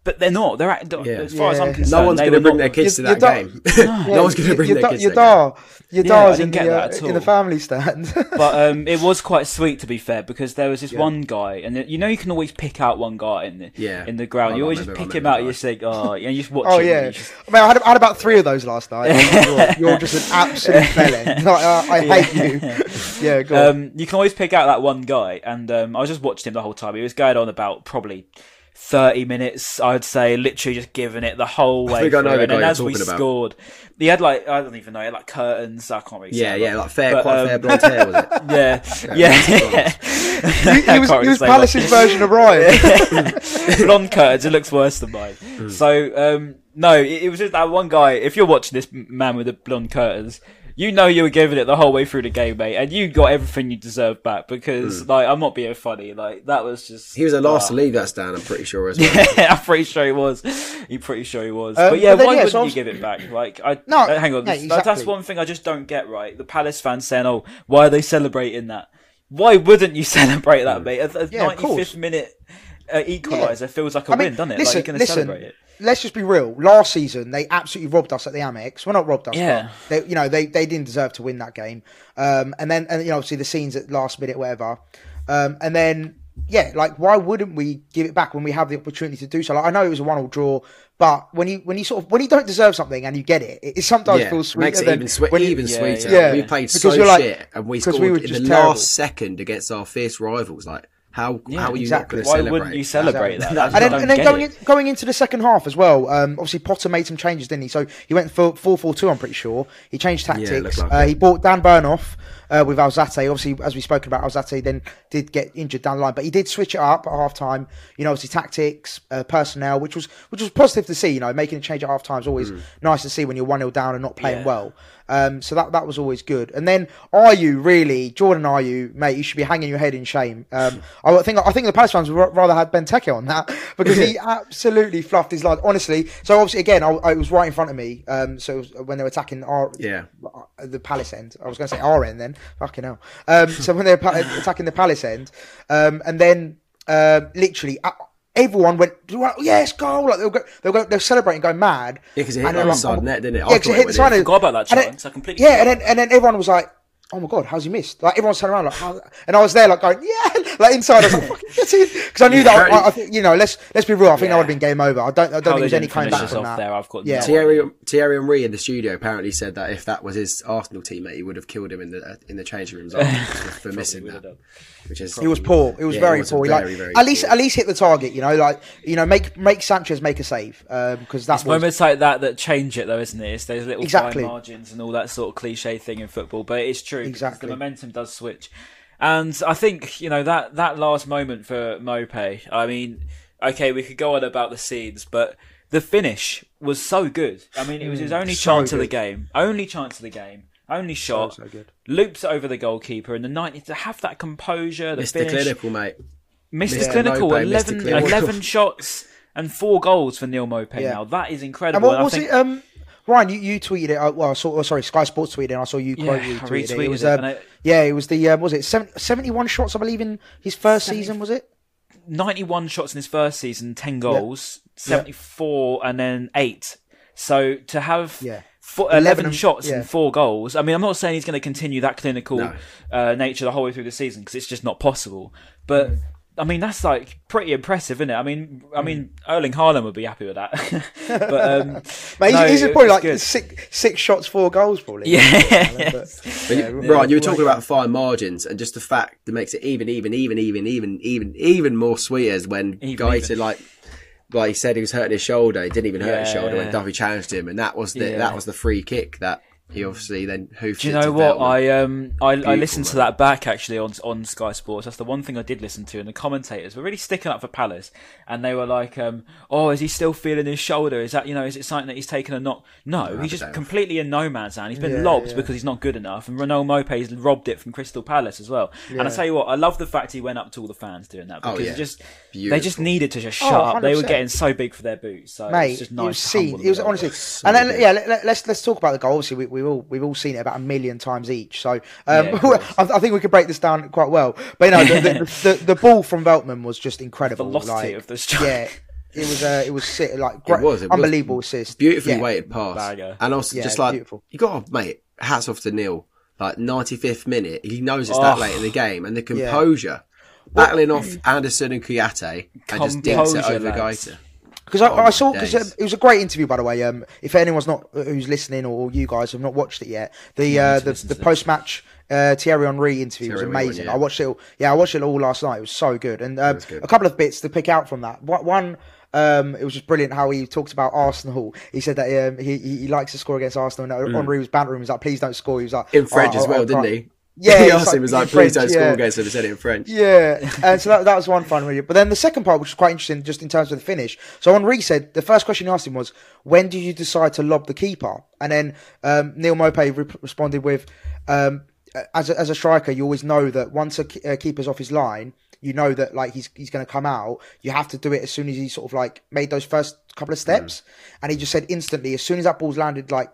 "But they're not. They're at, Yeah. as far as I'm concerned, no one's going to were bring not- their kids to that you game. no one's going to bring your, their kids your to that game. dar, your Yeah, I dar's in the, that uh, at in the family stand. But um, it was quite sweet to be fair because there was this one guy, and you know you can always pick out one guy in the Yeah. in the ground. I you always just pick him out. You that. just think, oh, and you just watch. oh yeah, and you just- I mean, I had, I had about three of those last night. you're, you're just an absolute felon. Like, uh, I hate you. Yeah, go um, you can always pick out that one guy, and um, I was just watching him the whole time. He was going on about probably thirty minutes, I'd say, literally just giving it the whole way think I know through. the and guy you're as we about. scored, he had like I don't even know, he had like curtains. I can't really. say Yeah, that. yeah, like fair, But, quite um, fair blonde hair was it? Yeah, yeah. he, he was, he was Palace's version of Ryan. blonde curtains. It looks worse than mine. Hmm. So um, no, it, it was just that one guy. If you're watching this man with the blonde curtains, you know you were giving it the whole way through the game, mate, and you got everything you deserved back. Because like I'm not being funny, like that was just. He was the last to Ah. leave that stand. I'm pretty sure as well. Yeah, I'm pretty sure he was. He pretty sure he was. Um, but yeah, but then, why yeah, wouldn't so you was- give it back? Like, I No, uh, hang on. yeah, That- That's exactly. one thing I just don't get right. The Palace fans saying, "Oh, why are they celebrating that?" Why wouldn't you celebrate that, mate? A, a Yeah, of 95th minute uh, equaliser feels like a I mean, win, doesn't it? listen, like you're going to celebrate it. Let's just be real. Last season, they absolutely robbed us at the Amex. Well, not robbed us. Yeah. But they, you know, they, they didn't deserve to win that game. Um, and then, and you know, obviously the scenes at last minute, whatever. Um, and then, yeah, like why wouldn't we give it back when we have the opportunity to do so? Like I know it was a one-all draw, but when you when you sort of when you don't deserve something and you get it, it, it sometimes Yeah, feels sweeter makes it than even, swe- when you- even Yeah, sweeter. yeah. We played Because so you're like- shit, and we scored we were in the terrible. last second against our fierce rivals. Like, how how are you exactly. Why celebrate? wouldn't you celebrate Exactly. that? And then, and then going in, going into the second half as well. Um, obviously Potter made some changes, didn't he? So he went for four four two. I'm pretty sure he changed tactics. like uh, he brought Dan Burn off uh, with Alzate. Obviously, as we spoke about, Alzate then did get injured down the line, but he did switch it up at half time. You know, obviously tactics, uh, personnel, which was which was positive to see. You know, making a change at half time is always nice to see when you're one 0 down and not playing Yeah. well. Um, so that that was always good. And then are you really Jordan? Are you mate? You should be hanging your head in shame. Um, I think I think the Palace fans would ra- rather had Benteke on that because he absolutely fluffed his line. Honestly, so obviously again, I, I was right in front of me. Um, so when they were attacking our Yeah. the Palace end. I was going to say our end then. Fucking hell. Um, so when they were pa- attacking the Palace end, um, and then um literally. Uh, Everyone went, yes, goal! Like they were, go, they'll go, they were celebrating, going mad. Yeah, 'cause it hit And the they're other side of the net, didn't it? I Yeah, 'cause thought it it hit the would side. have. of- Forgot about that chance. then- I completely Yeah, and then and then everyone was like, "Oh my god, how's he missed?" Like everyone's turning around like, How? and I was there like going, "Yeah!" Like inside, I was like, "Fucking get in," because I knew that. I, I think you know, let's let's be real. I think that would have been game over. I don't. I don't How think there's any didn't coming finish back from that. there, I've got Yeah. no Thierry Thierry Henry in the studio apparently said that if that was his Arsenal teammate, he would have killed him in the in the changing rooms for missing that. Have. Which is He was poor. It was Yeah, very he was poor. Very, like very at least poor. at least hit the target. You know, like you know, make make Sanchez make a save because that It's was moments like that that change it, though, isn't it? It's those little Exactly. fine margins and all that sort of cliche thing in football. But it's true. Exactly. The momentum does switch. And I think, you know, that, that last moment for Maupay, I mean, okay, we could go on about the scenes, but the finish was so good. I mean, it was his only Mm, so chance of the game. Only chance of the game. Only shot. so good. Loops over the goalkeeper in the 90 to have that composure, the Mr. finish. Clinical, mate. Mr. Mr. Clinical, Maupay, Mr. 11, Clinical. 11 shots and four goals for Neil Maupay Yeah. now. That is And incredible. what and I was think- it? Um, Ryan, you, you tweeted it. Uh, well, I saw. Oh, sorry, Sky Sports tweeted it. And I saw you Yeah, quote I retweeted it. It was. Um, and I- yeah, it was the. Um, was it 70, 71 shots? I believe in his first season. Was it? 91 shots in his first season, 10 goals, 74 and then 8. So to have Yeah. Fo- 11 11, shots yeah. and 4 goals, I mean, I'm not saying he's going to continue that clinical No. uh, nature the whole way through the season because it's just not possible. But I mean, that's like pretty impressive, isn't it? I mean, I mean, Erling Haaland would be happy with that. but um, Mate, no, he's, he's probably like good. six, six shots, four goals, probably. Yeah. But- But yeah, right, right, you were talking about fine margins, and just the fact that makes it even, even, even, even, even, even, even more sweet is when Even, Guaita even. like, like he said, he was hurting his shoulder. He didn't even hurt his Yeah. shoulder when Duffy challenged him, and that was the Yeah. that was the free kick that he obviously then hoofed. Do you know what? I um I, I Beautiful, listened to that back actually on on Sky Sports. That's the one thing I did listen to, and the commentators were really sticking up for Palace, and they were like, um, "Oh, is he still feeling his shoulder? Is that you know, is it something that he's taken a knock? No, he's just day completely in no man's land. He's been Yeah, lobbed yeah. because he's not good enough, and Renault Maupay's robbed it from Crystal Palace as well. And I tell you what, I love the fact he went up to all the fans doing that Oh, because yeah. it just they just needed to just Oh, shut up. They were getting so big for their boots, so Mate, it's just it nice. was to seen. It was them honestly, bit. and then good. yeah, let, let, let's let's talk about the goal. Obviously, we, we've all we've all seen it about a million times each. So um, Yeah. I, I think we could break this down quite well. But you know, the, the, the, the ball from Veltman was just incredible. The Velocity like, of the strike. Yeah, it was. Uh, it was sick, like great, was, it was. unbelievable assist. beautifully Yeah. weighted pass, Bagger. and also Yeah, just like beautiful. you got to mate. Hats off to Neil. Like 95th minute, he knows it's that Oh. late in the game, and the composure, battling off Andersen and Kouyaté, and just dinks it over lads. Guaita. Because I, Oh, I saw because days. it was a great interview, by the way. Um, if anyone's not who's listening or you guys have not watched it yet, the uh, the, the post match uh, Thierry Henry interview was Thierry Henry one, amazing. yeah. I watched it. All, yeah, I watched it all last night. It was so good, and um, good. a couple of bits to pick out from that. One- One. Um, it was just brilliant how he talked about Arsenal. He said that um, he, he he likes to score against Arsenal. And Henry was bantering him. He was like, "Please don't score." He was like, Mm. In French "Oh, as well, I'll didn't he? Yeah, he asked like him, he was like, please French, don't score yeah. against him. He said it in French. Yeah, and so that, that was one fun really. But then the second part, which was quite interesting, just in terms of the finish. So Henry said the first question he asked him was, "When did you decide to lob the keeper?" And then um, Neil Maupay re- responded with, um, "As a, as a striker, you always know that once a, a keeper's off his line." You know that like he's he's going to come out. You have to do it as soon as he sort of like made those first couple of steps, and he just said instantly as soon as that ball's landed, like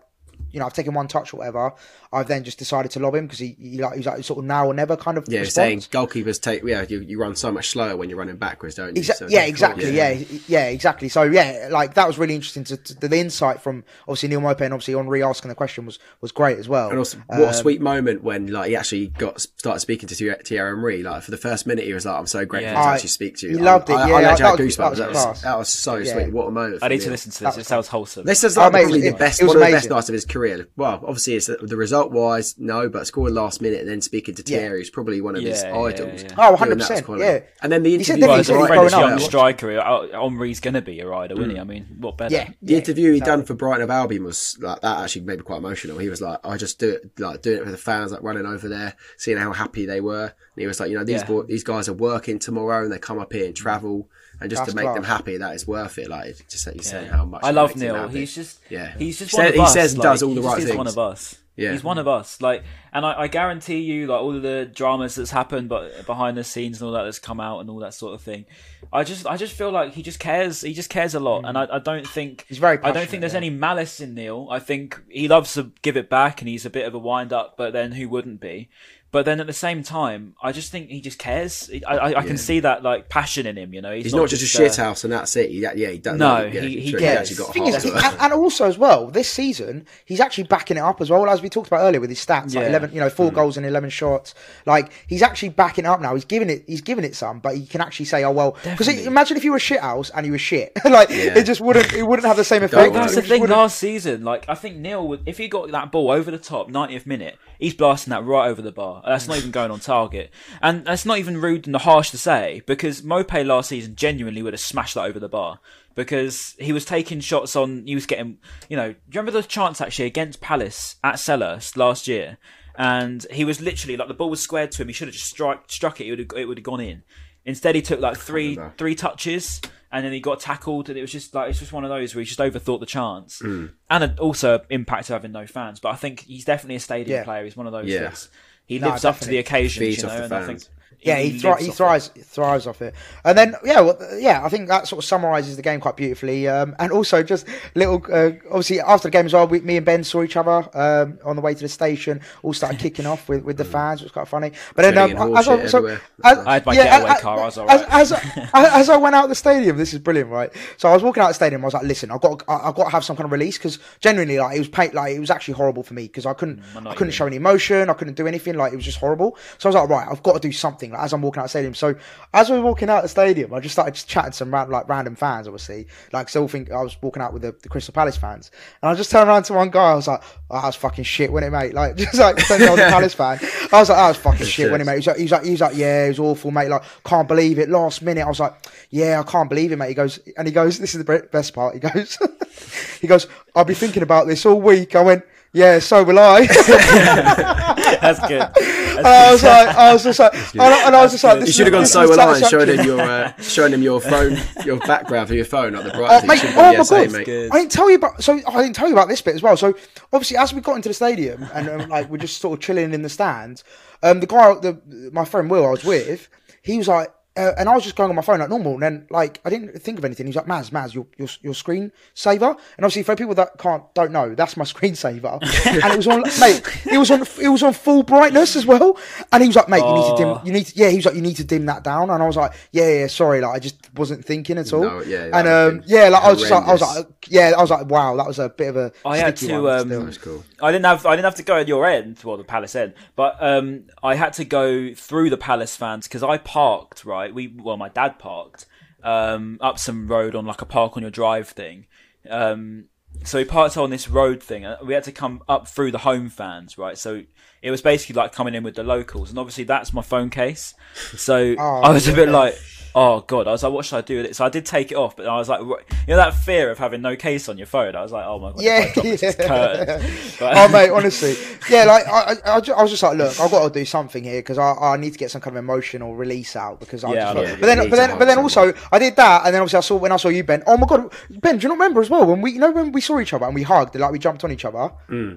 you know I've taken one touch or whatever. I've then just decided to lob him because he, he like he's like sort of now or never kind of Yeah, response. saying goalkeepers take. Yeah, you, you run so much slower when you're running backwards, don't you? Exa- So yeah, exactly. cool. Yeah. yeah, exactly. So yeah, like that was really interesting. To, to the insight from obviously Neil Maupay and obviously Henry asking the question was was great as well. And also, what a Um, sweet moment when like he actually got started speaking to Thierry Thierry Henry. Like for the first minute, he was like, "I'm so grateful Yeah. to I- actually speak to you." he loved it, I, I, yeah, I that actually had was- that was That was, that was so Yeah. sweet. What a moment! I for need to listen to this. It sounds wholesome. This is Oh, like mate, probably it- the best, it was one of the best amazing. nights of his career. Well, obviously, it's the, the result wise, no, but scoring last minute and then speaking to Yeah. Thierry is probably one of his Yeah, yeah, idols. yeah. Oh, 100%, that was quality. yeah. And then the He said interview, Well, Definitely as said a he's friend, growing as young striker, uh, Henry's going to be a rider, wouldn't he? I mean, what better? yeah, The yeah, interview he'd done for Brighton of Albion was like that. Actually, made me quite emotional. He was like, "I just do it, like doing it for the fans, like running over there, seeing how happy they were." And he was like, "You know, these Yeah. boy, these guys are working tomorrow, and they come up here and travel, and just That's to make them happy, that is worth it." Like just he's saying Yeah. how much I love Neil. He's just Yeah. He's just He one said- of he says and like, does all the right things. He's one of us. Yeah. he's one of us. Like, and I, I guarantee you, like all of the dramas that's happened, but behind the scenes and all that that's come out and all that sort of thing. I just, I just feel like he just cares. He just cares a lot, hmm. and I, I don't think He's very I don't think there's yeah. any malice in Neil. I think he loves to give it back, and he's a bit of a wind up. But then who wouldn't be? But then at the same time, I just think he just cares. I, I, I can see that like passion in him. You know, he's, He's not just a uh, shit house and that's it. He, yeah, he does. No, yeah, he- he sure, cares. actually got a heart is, to he- it. and, and also as well, this season he's actually backing it up as well. As we talked about earlier with his stats, like eleven, you know, four goals and eleven shots. Like he's actually backing it up now. He's giving it, he's giving it some, but he can actually say, "Oh well," because imagine if you were a shit house and you were shit, like Yeah. it just wouldn't, it wouldn't have the same effect. That's the thing. wouldn't- Last season, like I think Neil would, if he got that ball over the top, 90th minute, he's blasting that right over the bar. That's not even going on target, and that's not even rude and harsh to say because Maupay last season genuinely would have smashed that over the bar because he was taking shots on. He was getting, you know, do you remember the chance actually against Palace at Selhurst last year? And he was literally like the ball was squared to him. He should have just struck struck it. It would have, it would have gone in. Instead, he took like three three touches, and then he got tackled, and it was just like it's just one of those where he just overthought the chance, Hmm. and it also impact of having no fans. But I think he's definitely a stadium Yeah. player. He's one of those. Yeah. That's, he No, lives up to the occasion, Feeds you off know. the And I think fans. Yeah, he, thri- he thrives thrives off it, and then yeah, well, yeah, I think that sort of summarises the game quite beautifully. Um, and also just little, uh, obviously after the game as well, we, me and Ben saw each other um, on the way to the station. All started kicking off with, with the fans. It was quite funny. But then um, as I, so, as, I had my yeah, getaway as- car, I was all as, as, as, as I went out the stadium, this is brilliant, right? So I was walking out of the stadium. I was like, listen, I've got, I- I've got to have some kind of release because genuinely, like, it was pain, like, it was actually horrible for me because I couldn't, Mm, I know I what you couldn't mean. show any emotion. I couldn't do anything. Like, it was just horrible. So I was like, right, I've got to do something like, as I'm walking out of the stadium. So as we were walking out of the stadium, I just started just chatting to some ran, like random fans, obviously. Like, so I think I was walking out with the, the Crystal Palace fans, and I just turned around to one guy. I was like, oh, "That was fucking shit, wasn't it, mate?" Like, just like I was a Palace fan. I was like, "That was fucking shit, wasn't it, mate?" He's like, "He's like, he's like, yeah, it was awful, mate. Like, can't believe it. Last minute, I was like, yeah, I can't believe it, mate." He goes, and he goes, "This is the best part." He goes, he goes, "I'll be thinking about this all week." I went. Yeah, so will I. That's good. And I was like, I was just like, and I, and I was just like, this You should have gone so is well and satisfaction. showing him your uh, showing him your phone, your background for your phone, like the Oh, bright mate, thing. oh my yeah, god! mate. I didn't tell you about. So I didn't tell you about this bit as well. So obviously, as we got into the stadium and um, like we're just sort of chilling in the stands, um, the guy, the my friend Will, I was with, he was like. Uh, and I was just going on my phone like normal, and then like I didn't think of anything. He's like, "Maz, Maz, your your your screen saver." And obviously, for people that can't don't know, that's my screensaver. and it was on, mate. It was on, it was on full brightness as well. And he was like, "Mate, you need to dim, you need to, yeah." He was like, "You need to dim that down." And I was like, "Yeah, yeah, sorry, like I just wasn't thinking at all." No, yeah, that and um, yeah, like I was just like, I was like, yeah, I was like, wow, that was a bit of a. I had to. one, Um, still. That's cool. I didn't have. I didn't have to go at your end, well, the Palace end, but um, I had to go through the Palace fans because I parked right. We well, my dad parked um, up some road on like a park on your drive thing. Um, so we parked on this road thing, and we had to come up through the home fans, right? So it was basically like coming in with the locals, and obviously that's my phone case. So I was a bit like, oh god, I was like, what should I do with it? So I did take it off, but I was like, what- you know that fear of having no case on your phone. I was like, oh my god, Yeah, I drop yeah. But- oh mate, honestly, yeah, like I, I, I was just like, look, I've got to do something here because I, I need to get some kind of emotional release out because I Yeah, just, I know. but then, but then, but then also I did that, and then obviously I saw when I saw you, Ben. Oh my god, Ben, do you not remember as well when we, you know, when we saw each other and we hugged, like we jumped on each other. Hmm.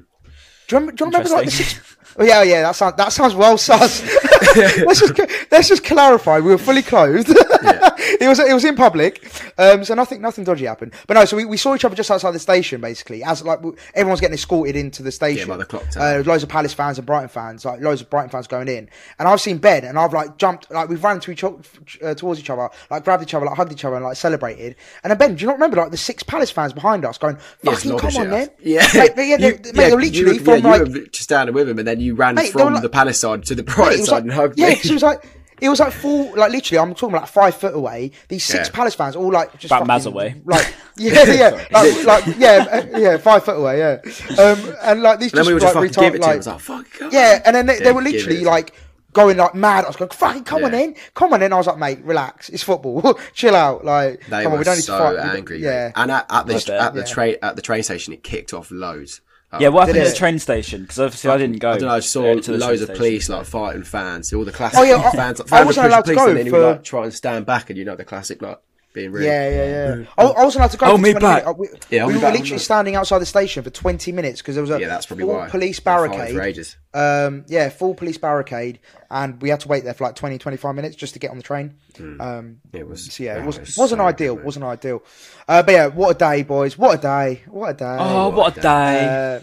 Do you remember? Do you remember like the six? Oh, yeah, oh, yeah, that sounds that sounds well sus. let's just let's just clarify. We were fully clothed. it was it was in public, um, so nothing nothing dodgy happened. But no, so we, we saw each other just outside the station, basically, as like everyone's getting escorted into the station. by the clock Uh, loads of Palace fans and Brighton fans, like loads of Brighton fans going in, and I've seen Ben, and I've like jumped, like we've ran to each other, uh, towards each other, like grabbed each other, like hugged each other, and like celebrated. And then Ben, do you not remember like the six Palace fans behind us going, Yeah, "Fucking lob come on, man!" Yeah, they- yeah, they, You- mate, yeah, you literally were- from yeah, like you just standing with him, and then you ran Mate, from like- the Palace side to the Brighton side like, and hugged yeah, me. 'cause it was like it was like full, like literally, I'm talking like five foot away. These six Yeah. Palace fans, all like just About fucking, Maz away. like yeah, yeah, like, like yeah, uh, yeah, five foot away, yeah. Um, and like these And just we were like just fucking retard- it to him. I like was like, fuck, come yeah, and then they, they were literally like going like mad. I was going, fucking come on in, come on in. I was like, mate, relax, it's football, chill out. Like, They come were on, we don't need so to fight. Angry. Yeah, and at, at the at the Yeah. train at the train station, it kicked off loads. Like, Yeah, what happened Did at the train station? Because obviously I didn't go. I don't know. I saw to the loads of station. police like fighting fans. All the classic Oh, yeah, I- fans. I fans wasn't allowed to the police go and then he would for- like try and stand back, and you know the classic like being rude. Yeah, yeah, yeah. I, I wasn't allowed to go. Hold for me back. minutes. We, Yeah, hold we me were back, hold me literally standing outside the station for 20 minutes because there was a Yeah, that's probably full why. police They were fighting barricade. for ages. Um, yeah, full police barricade, and we had to wait there for like 20, 25 minutes just to get on the train. Um, It was. so yeah, it was, was wasn't so ideal. good, wasn't ideal. Uh, but yeah, what a day, boys! What a day! What a day! Oh, what a day! Uh,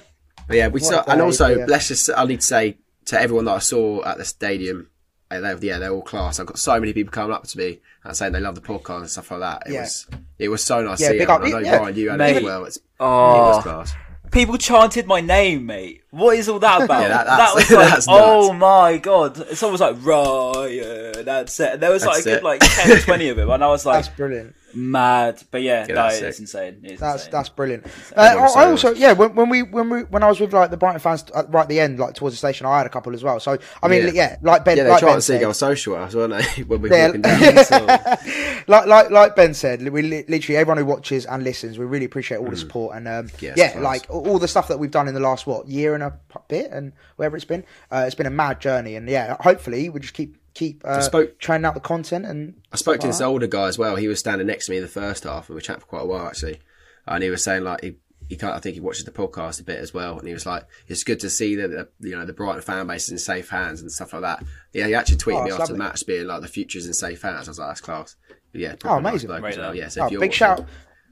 But yeah, we saw, a and also yeah. let's just I need to say to everyone that I saw at the stadium, uh, they, yeah, they're all class. I've got so many people coming up to me and saying they love the podcast and stuff like that. It Yeah. was it was so nice Yeah, to see big up- I know yeah, Ryan, you had mate. it as well. It's, Oh. class. People chanted my name, mate. What is all that about? Yeah, that- that, was like, that's oh nuts. my god! It's almost like Ryan. That's it. And there was like That's a good it. like 10, 20 of them, and I was like that's brilliant. Mad. But yeah, Yeah, no, that's it's insane. It's That's insane. that's brilliant. Uh, I, I also yeah when, when we when we when I was with like the Brighton fans at, right at the end like towards the station I had a couple as well. So I mean yeah, Yeah. like Ben Yeah, they like tried Ben to see said, go social hours, weren't they? when we were Yeah. walking down. like like like Ben said, we literally everyone who watches and listens, we really appreciate all the support and um, Yes, yeah, class. like all all the stuff that we've done in the last what year and a bit and wherever it's been. Uh, it's been a mad journey, and yeah, hopefully we just keep keep uh, spoke- churning out the content. And I spoke to stuff this like older guy as well. He was standing next to me in the first half, and we chatted for quite a while actually. And he was saying like he, he can't. I think he watches the podcast a bit as well. And he was like, "It's good to see that the, you know the Brighton fan base is in safe hands and stuff like that." Yeah, he actually tweeted Oh, me it's after the match, being like, "The future's in safe hands." I was like, "That's class." But yeah, Oh, proper nice amazing. Right well. Yeah, so that. if Oh, you're big watching- shout!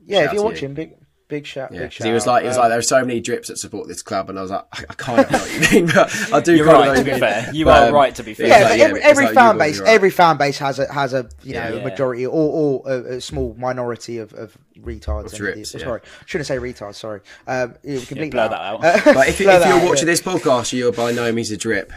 Yeah, shout if you're you. watching, big big shout. Yeah, big 'cause shout. he was like, he was Um, like, there are so many drips that support this club, and I was like, I, I kind of know what you mean, but I do. You're right, to be mean. fair. You But, are um, right, to be fair. yeah, like, every, every like, fan base, right. every fan base has a has a you know Yeah, yeah. majority or, or a, a small minority of, of retards. Drips, idiots. yeah. Sorry, shouldn't say retards. Sorry, um, you can bleep blur that that out. Uh, But if, if you're out, watching yeah. this podcast, you're by no means a drip.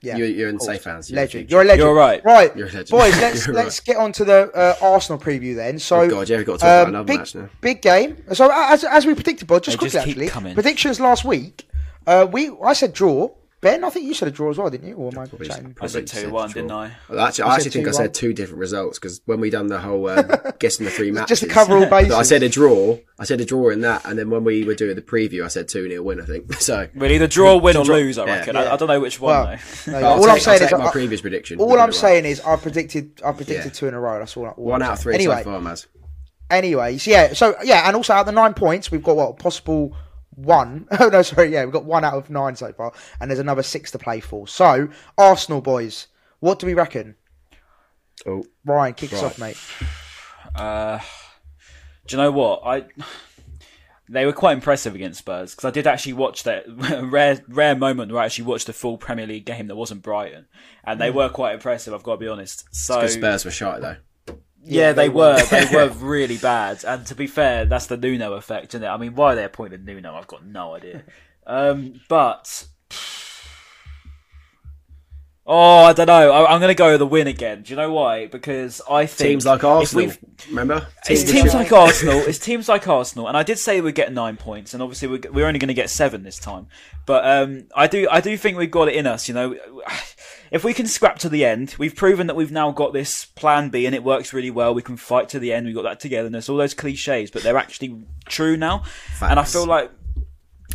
Yeah, You, you're in safe hands. You're Legend. future. You're a legend. You're right. Right, You're a legend. boys. Let's You're let's get on to the uh, Arsenal preview then. So, Oh, God, yeah, we've got to talk about another big, match now. Big game. So as as we predicted, but just They quickly just keep actually, coming. predictions last week. Uh, we I said draw. Ben, I think you said a draw as well, didn't you? Or am I Probably- chatting? I said Probably two one, didn't I? Well, actually, I actually said think I 2-1. said two different results because when we done the whole um, guessing the three matches, Just to cover all bases. I said a draw. I said a draw in that, and then when we were doing the preview, I said two 0 win. I think so. We'll either draw, win, or lose. I reckon. Yeah. I, I don't know which one Well, though. no, all take, I'm saying I'll is my I- previous prediction. all I'm get right. saying is I predicted I predicted Yeah. two in a row. That's all. all one I'm out of three Anyway, so far, Maz. Anyways, yeah. So yeah, and also out of the nine points, we've got what possible one. Oh no, sorry. Yeah, we've got one out of nine so far, and there's another six to play for. So Arsenal boys, what do we reckon? Oh, Ryan, kick us off, mate. Uh, do you know what I? They were quite impressive against Spurs because I did actually watch that rare rare moment where I actually watched a full Premier League game that wasn't Brighton, and they were quite impressive. I've got to be honest. So because Spurs were shy though. Yeah, they, they were they were really bad. And to be fair, that's the Nuno effect, isn't it? I mean, why they appointed Nuno, I've got no idea. Um, but oh, I don't know. I, I'm going to go with the win again. Do you know why? Because I think Teams like Arsenal, remember? it's Teams like Arsenal. It's teams like Arsenal, and I did say we'd get nine points, and obviously we're, we're only going to get seven this time. But um, I do, I do think we've got it in us. You know, if we can scrap to the end, we've proven that we've now got this plan B, and it works really well. We can fight to the end. We've got that togetherness. All those cliches, but they're actually true now. And I feel like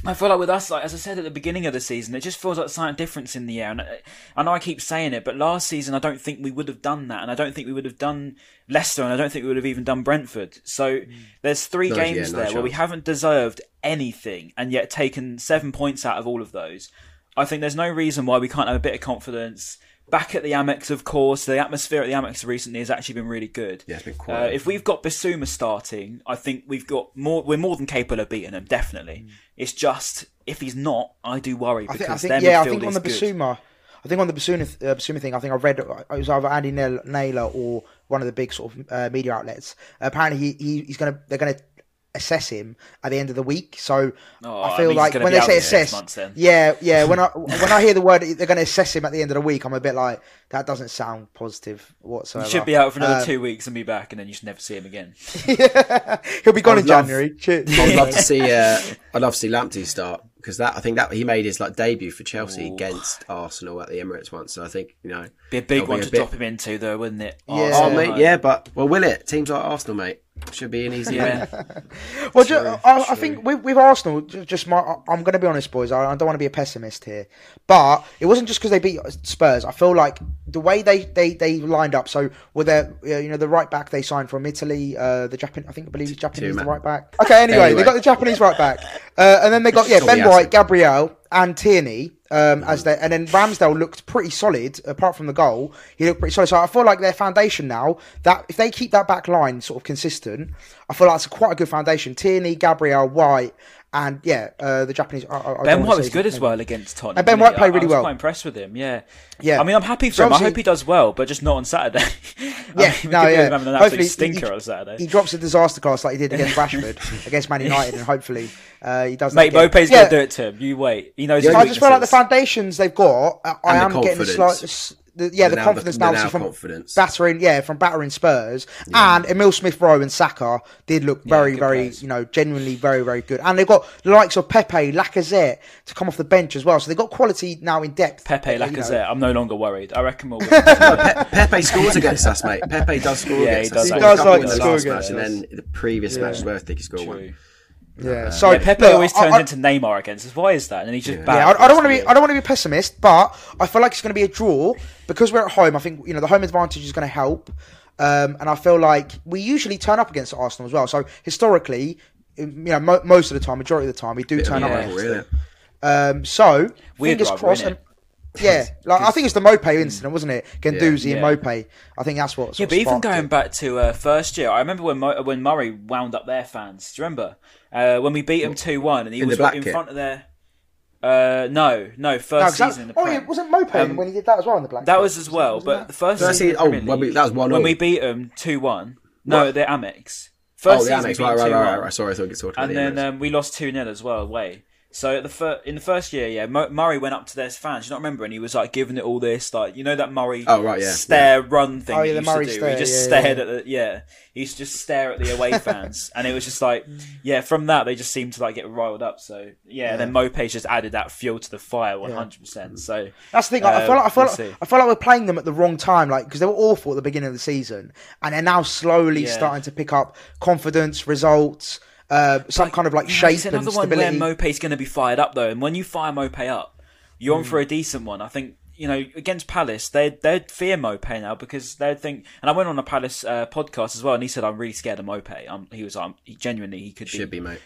I feel like with us, like as I said at the beginning of the season, it just feels like something difference in the air. And I- I know I keep saying it, but last season I don't think we would have done that, and I don't think we would have done Leicester, and I don't think we would have even done Brentford. So mm. there's three No, yeah, games no there where we haven't deserved anything, and yet taken seven points out of all of those. I think there's no reason why we can't have a bit of confidence. Back at the Amex, of course, the atmosphere at the Amex recently has actually been really good. Yeah, it's been Uh, if we've got Bissouma starting, I think we've got more. We're more than capable of beating them, Definitely. Mm. It's just if he's not, I do worry I because think, I their think yeah, I midfield think on the. Bissouma, I think on the Bissouma, uh, Bissouma thing, I think I read it was either Andy Naylor or one of the big sort of uh, media outlets. apparently, he, he he's gonna they're gonna assess him at the end of the week. So Oh, I I feel mean, like when they say assess, months yeah, yeah. When I when I hear the word they're going to assess him at the end of the week, I'm a bit like that doesn't sound positive whatsoever. He should be out for another Uh, two weeks and be back, and then you should never see him again. He'll be gone I in love- January. Cheers. I'd love to see. Uh, I'd love to see Lamptey start because that I think that he made his like debut for Chelsea Ooh. against Arsenal at the Emirates once. So I think you know Be a big it'll one a to bit- drop him into, though, wouldn't it? Yeah. Oh, mate, yeah, but well, will it? Teams like Arsenal, mate, should be an easy win. Well, ju- I, I think with, with Arsenal, just my, I'm going to be honest, boys. I, I don't want to be a pessimist here, but it wasn't just because they beat Spurs. I feel like the way they, they, they lined up. So with their, uh, you know, the right back they signed from Italy, uh, the Japan, I think I believe he's Japanese, the right back. Okay, anyway, Anyway. they got the Japanese right back, uh, and then they got yeah Ben White, Gabriel, and Tierney. Um, as they, and then Ramsdale looked pretty solid. Apart from the goal, he looked pretty solid. So I feel like their foundation now that if they keep that back line sort of consistent, I feel like it's quite a good foundation. Tierney, Gabriel, White, and yeah, uh, the Japanese. I, I, I Ben White was good as well against Tottenham. And Ben White played really I was well. quite impressed with him. Yeah, Yeah. I mean, I'm happy for So him. I hope he does well, but just not on Saturday. I Yeah, mean, we no, yeah. him an Hopefully absolute stinker he- on Saturday. He drops a disaster class like he did against Rashford against Man United, and hopefully uh, he does. that Mate, again. Maupay's Yeah, going to do it to him. You wait. He knows his I just feel like the foundations they've got. I, I the am getting a slight. Confidence. The, yeah, the The now- confidence the now, now from confidence. battering, yeah, from battering Spurs, and Emil Smith Rowe and Saka did look very, good very, players. you know, genuinely very, very good. And they've got the likes of Pepe, Lacazette to come off the bench as well. So they've got quality now in depth. Pepe, you know. Lacazette. I'm no longer worried. I reckon we'll win. Pe- Pepe scores against us, mate. Pepe does score Yeah, against he us. does He does He does like in the score last against match, and then the previous match as well. I think he scored True. one. Yeah, so Yeah, Pepe look, always turns I- into Neymar against us. Why is that? And he's just bad. Yeah, I, I don't want to be. I don't want to be a pessimist, but I feel like it's going to be a draw because we're at home. I think you know the home advantage is going to help, um, and I feel like we usually turn up against Arsenal as well. So historically, you know, mo- most of the time, majority of the time, we do turn a up. yeah. against rivalry, them. Um, so Weird fingers rivalry, crossed. And, yeah, like I think it's the Maupay incident, wasn't it? Guendouzi Yeah. and Maupay. I think that's what. Yeah, sort but even going it. back to uh, first year, I remember when Mo- when Murray wound up their fans. Do you remember uh, when we beat them two one and he In was the black in kit? front of their? Uh, no, no, No, first 'cause that- season in the oh Prem. yeah, wasn't Maupay Um, when he did that as well in the black? That was as well, but that- the first First season. season- oh, Premier when we- League, that was 1-0. when we beat them two one. No, What? they're Amex. First Oh, the season Amex, right, right, 2-1, right, right. Sorry, I thought you talked about And the then um, we lost two 0 as well away. So the fir- in the first year, yeah, Mo- Murray went up to their fans. You don't remember, and he was like giving it all this, like you know that Murray Oh, right, yeah, stare run thing. Oh, yeah, the Murray stare, he just yeah, stared yeah. at the yeah. He used to just stare at the away fans, and it was just like yeah. From that, they just seemed to like get riled up. So yeah, and then Maupay's just added that fuel to the fire, one hundred percent. So That's the thing. I uh, feel like I feel we'll like. I feel like we're playing them at the wrong time, like because they were awful at the beginning of the season, and they're now slowly Yeah. starting to pick up confidence, results, uh, some kind of like shape It's and another one where stability. Maupay's going to be fired up though, and when you fire Maupay up, you're Hmm. on for a decent one. I think you know against Palace, they they'd fear Maupay now because they'd think. And I went on a Palace uh, podcast as well, and he said I'm really scared of Maupay. Um, he was um, he genuinely he could Should be, mate.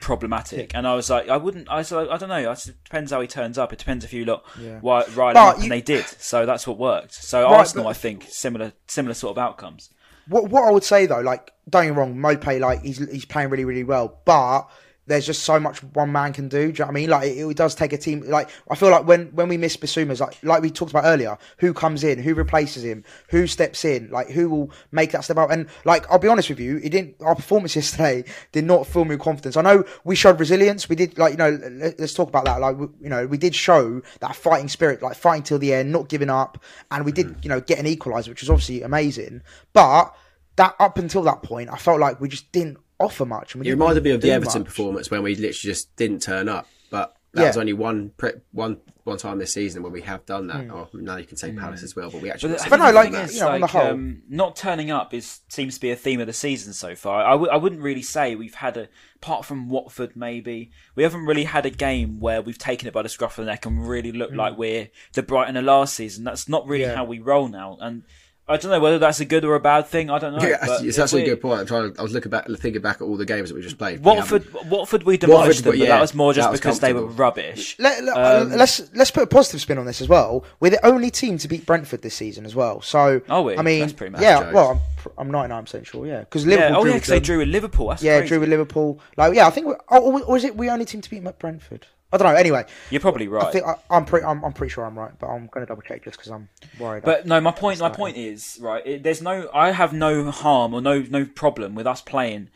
problematic, and I was like I wouldn't. I said I don't know. It depends how he turns up. It depends if you look Yeah. why rile him you- and they did. So that's what worked. So Right, Arsenal, but- I think similar similar sort of outcomes. What what I would say though, like don't get me wrong, Maupay like he's he's playing really really well, but there's just so much one man can do. Do you know what I mean? Like it, it does take a team. Like I feel like when when we miss Bissoumas, like like we talked about earlier, who comes in, who replaces him, who steps in, like who will make that step out. And like I'll be honest with you, it didn't. Our performance yesterday did not fill me with confidence. I know we showed resilience. We did like you know let, let's talk about that. Like we, you know we did show that fighting spirit, like fighting till the end, not giving up, and we did mm. you know get an equaliser, which was obviously amazing. But that up until that point, I felt like we just didn't offer much. and It didn't reminded me of the Everton much. performance when we literally just didn't turn up. But that Yeah. was only one pre- one one time this season when we have done that. Hmm. Oh, now you can say Palace as well, but we actually. But, I But no, like, you know, on the whole- um, not turning up is seems to be a theme of the season so far. I w- I wouldn't really say we've had a, apart from Watford, maybe we haven't really had a game where we've taken it by the scruff of the neck and really looked like we're the Brighton of last season. That's not really. Yeah. how we roll now, and I don't know whether that's a good or a bad thing. I don't know. Yeah, but it's if actually a good point. I'm trying. To, I was looking back, thinking back at all the games that we just played. We Watford, haven't- Watford, we demolished Watford, them, but but yeah, that was more just was because they were rubbish. Let, let, Um, us let's put a positive spin on this as well. We're the only team to beat Brentford this season as well. So Are we? I mean, That's pretty mad. yeah. Jokes. Well, I'm I'm 99 percent sure. Yeah, because Liverpool. yeah, oh drew yeah, because they drew with Liverpool. That's Yeah, crazy. drew with Liverpool. Like, yeah, I think. We're, oh, or is it we only team to beat Brentford? I don't know. Anyway, You're probably right. I think I, I'm pretty. I'm, I'm pretty sure I'm right, but I'm going to double check just because I'm worried. But no, my point. My point is right. It, there's no. I have no harm or no no problem with us playing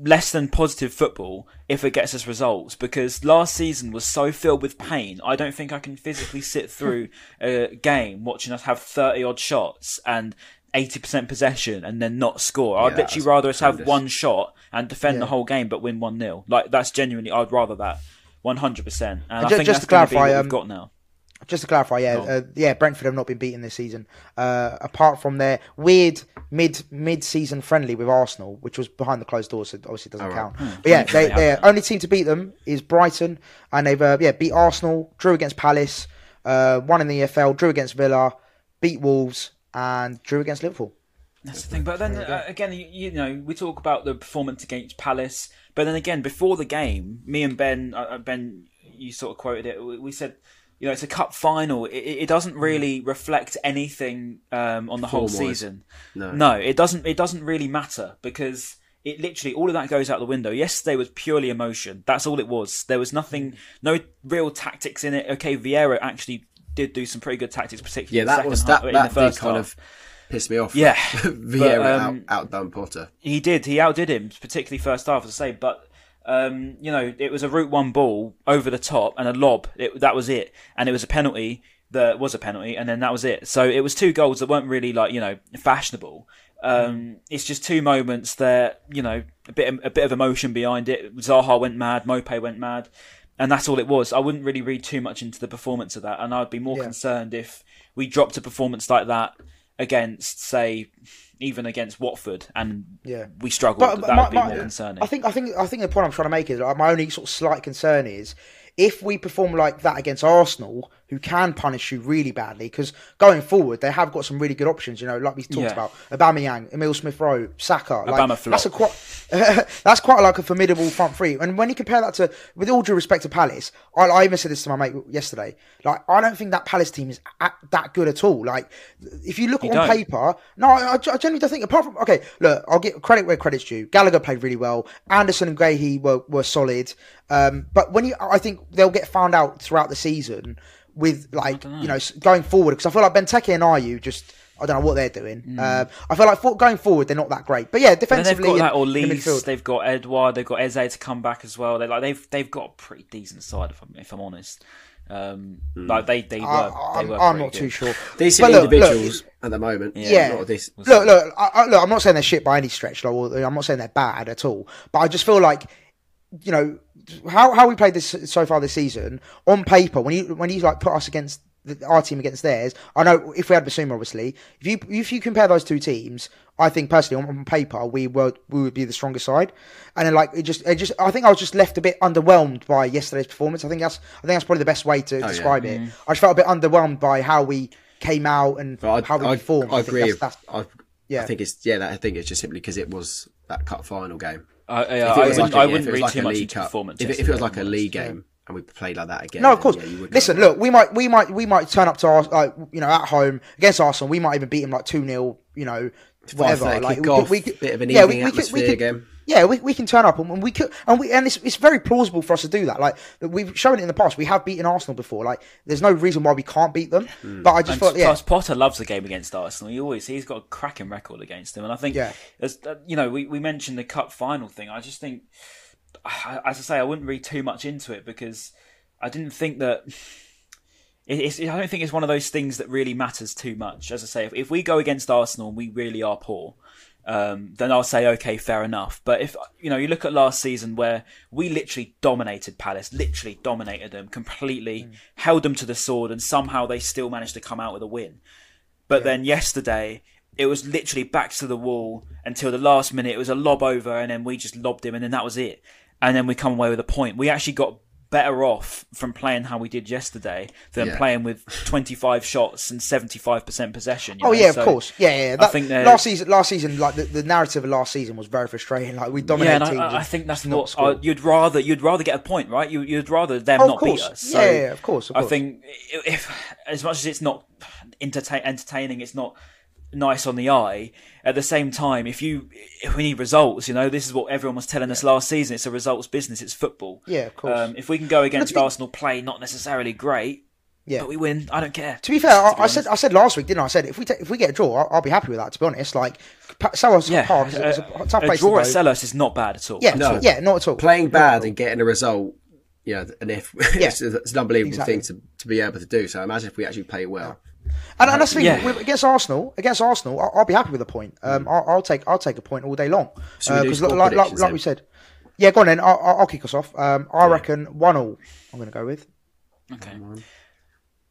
less than positive football if it gets us results because last season was so filled with pain. I don't think I can physically sit through a game watching us have 30 odd shots and 80% possession and then not score. I'd Yeah, literally rather us have one shot and defend the whole game but win 1-0. Like that's genuinely I'd rather that 100%. And I think just that's to going be clarify, what um, we've got now. Just to clarify, yeah, uh, yeah, Brentford have not been beaten this season. Uh, apart from their weird mid mid season friendly with Arsenal, which was behind the closed doors, so it obviously doesn't count. But yeah, Hmm. they, They have their only team to beat them is Brighton, and they've uh, yeah beat Arsenal, drew against Palace, uh, won in the EFL, drew against Villa, beat Wolves, and drew against Liverpool. That's the thing. But then uh, again, you, you know, we talk about the performance against Palace, but then again, before the game, me and Ben, uh, uh, Ben, you sort of quoted it. We we said, you know, it's a cup final. It, it doesn't really reflect anything um, on the whole season. No. no, it doesn't. It doesn't really matter because it literally all of that goes out the window. Yesterday was purely emotion. That's all it was. There was nothing, no real tactics in it. Okay, Vieira actually did do some pretty good tactics, particularly yeah, in the that second was half, that. in That the first kind half. of piss me off. Yeah, Vieira but, um, out, outdone Potter. He did. He outdid him, particularly first half, as I say. But um, you know, it was a route one ball over the top and a lob. It, that was it, and it was a penalty. That was a penalty, and then that was it. So it was two goals that weren't really like you know fashionable. Um, It's just two moments that you know a bit a bit of emotion behind it. Zaha went mad, Maupay went mad, and that's all it was. I wouldn't really read too much into the performance of that, and I'd be more Yeah. concerned if we dropped a performance like that against, say, even against Watford, and Yeah. we struggled. But, that my- would be my- more concerning. I think I think I think the point I'm trying to make is like, my only sort of slight concern is if we perform like that against Arsenal, who can punish you really badly, because going forward they have got some really good options. You know, like we talked Yeah. about, Aubameyang, Emil Smith Rowe, Saka. Like, that's a quite that's quite like a formidable front three. And when you compare that to, with all due respect to Palace, I, I even said this to my mate yesterday. Like I don't think that Palace team is at, that good at all. Like if you look You on don't? paper, no, I, I genuinely don't think. Apart from okay, look, I'll get credit where credit's due. Gallagher played really well. Andersen and Guéhi were were solid. Um, but when you, I think they'll get found out throughout the season with like you know going forward because I feel like Benteke and Ayew just I don't know what they're doing. Uh, I feel like for, going forward they're not that great. But yeah, But then they've defensively got that in, in Orleans, they've got Edouard, they've got Eze to come back as well. They like they've they've got a pretty decent side if I'm if I'm honest. Um, Like they they were I, they I'm, I'm not good. too sure. Decent But look, look, individuals at the moment. Yeah. Not this. Look, look, I, I, look. I'm not saying they're shit by any stretch. Like, I'm not saying they're bad at all. But I just feel like, you know, how how we played this so far this season on paper. When you when you like put us against the, our team against theirs, I know if we had Bissouma, obviously, if you if you compare those two teams, I think personally on, on paper we were we would be the stronger side. And then like it just it just I think I was just left a bit underwhelmed by yesterday's performance. I think that's I think that's probably the best way to oh, yeah. describe it. Mm. I just felt a bit underwhelmed by how we came out and I, how we I, performed. I think agree. that's- that's- I, yeah. I think it's yeah. That, I think it's just simply because it was that cup final game. I, If I, it I was wouldn't, like a- I if wouldn't it was read like too a much League into Cup- performance. If, it- if it was like a league honest. game and we played like that again, No, of then, course. yeah, you would go Listen, look, we might, we might, we might turn up to our, like, you know, at home against Arsenal. We might even beat him like two 0 You know, whatever. 5:30 Like, kick-off, we could, bit of an yeah, evening we could, we atmosphere could, game. Yeah, we, we can turn up and we could, and we, and it's, it's very plausible for us to do that. Like we've shown it in the past. We have beaten Arsenal before. Like there's no reason why we can't beat them. Hmm. But I just And thought, yeah, plus, Potter loves the game against Arsenal. He always he's got a cracking record against them, and I think, Yeah. as, uh, you know, we, we mentioned the cup final thing. I just think, as I say, I wouldn't read too much into it because I didn't think that. It's, I don't think it's one of those things that really matters too much. As I say, if, if we go against Arsenal and we really are poor, um, then I'll say okay, fair enough. But if you know, you look at last season where we literally dominated Palace, literally dominated them completely, held them to the sword, and somehow they still managed to come out with a win. But then yesterday, it was literally back to the wall until the last minute. It was a lob over, and then we just lobbed him, and then that was it. And then we come away with a point. We actually got better off from playing how we did yesterday than Yeah. playing with 25 shots and 75% possession. you Oh know? yeah, So- of course. Yeah, yeah. I think last season, last season, like the, the narrative of last season was very frustrating. Like we Yeah, dominated teams. I, I think that's not uh, you'd rather you'd rather get a point, right? You, you'd rather them Oh, not course. beat us. So Yeah, yeah, yeah, of course, of I course. think if as much as it's not entertain, entertaining, it's not nice on the eye. At the same time, if you if we need results, you know, this is what everyone was telling us last season. It's a results business. It's football. Yeah, of course. Um, if we can go against be- Arsenal, play not necessarily great, Yeah. but we win. I don't care. To be fair, I, be I said I said last week, didn't I? I said if we ta- if we get a draw, I'll, I'll be happy with that. To be honest, like Pa- Selhurst yeah, Park is a, is a a, tough a place draw to at go. Sellers is not bad at all. Yeah, No. yeah, not at all. playing bad all. and getting a result, you know, and if it's, it's an unbelievable Exactly. thing to, to be able to do. So imagine if we actually play well. And, and that's the thing Yeah. with, against Arsenal. Against Arsenal, I'll, I'll be happy with a point. Um, I'll, I'll take I'll take a point all day long. Should we do Because like, like, predictions like we said, yeah, go on then. I'll, I'll I'll kick us off. Um, I reckon one all. I'm going to go with. Okay.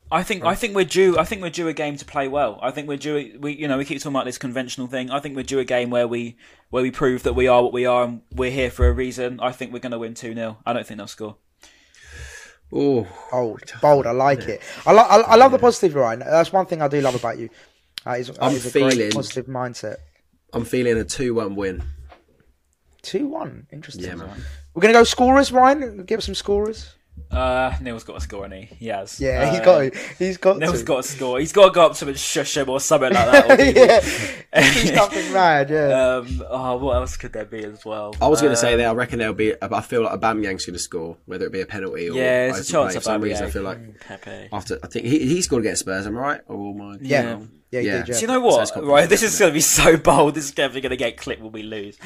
I think I think we're due. I think we're due a game to play well. I think we're due. We you know we keep talking about this conventional thing. I think we're due a game where we where we prove that we are what we are and we're here for a reason. I think we're going to win two 0 I don't think they'll score. Oh, Bold, bold. I like it. I, lo- I, I love the positive, Ryan. That's one thing I do love about you. That is, that I'm is a feeling- positive mindset. I'm feeling a two-one win. Two one. Interesting. Yeah, man. We're going to go scorers, Ryan. Give us some scorers. Uh, Neil's got to score, and he? he has. Yeah, he's Uh, got. To. He's got. Neil's to. got to score. He's got to go up to him and shush him or something like that. Or yeah, he's nothing mad. Yeah. Um, oh, what else could there be as well? I was going to say there. I reckon there'll be. I feel like Aubameyang's going to score, whether it be a penalty or Yeah, there's a chance play. of For some reason, I feel like Pepe. after I think he he scored against Spurs. Am I right? Or my yeah. Yeah. Yeah. did. Yeah. Do you know what? it's right, this is going to be so bold. This is definitely going to get clipped when we lose.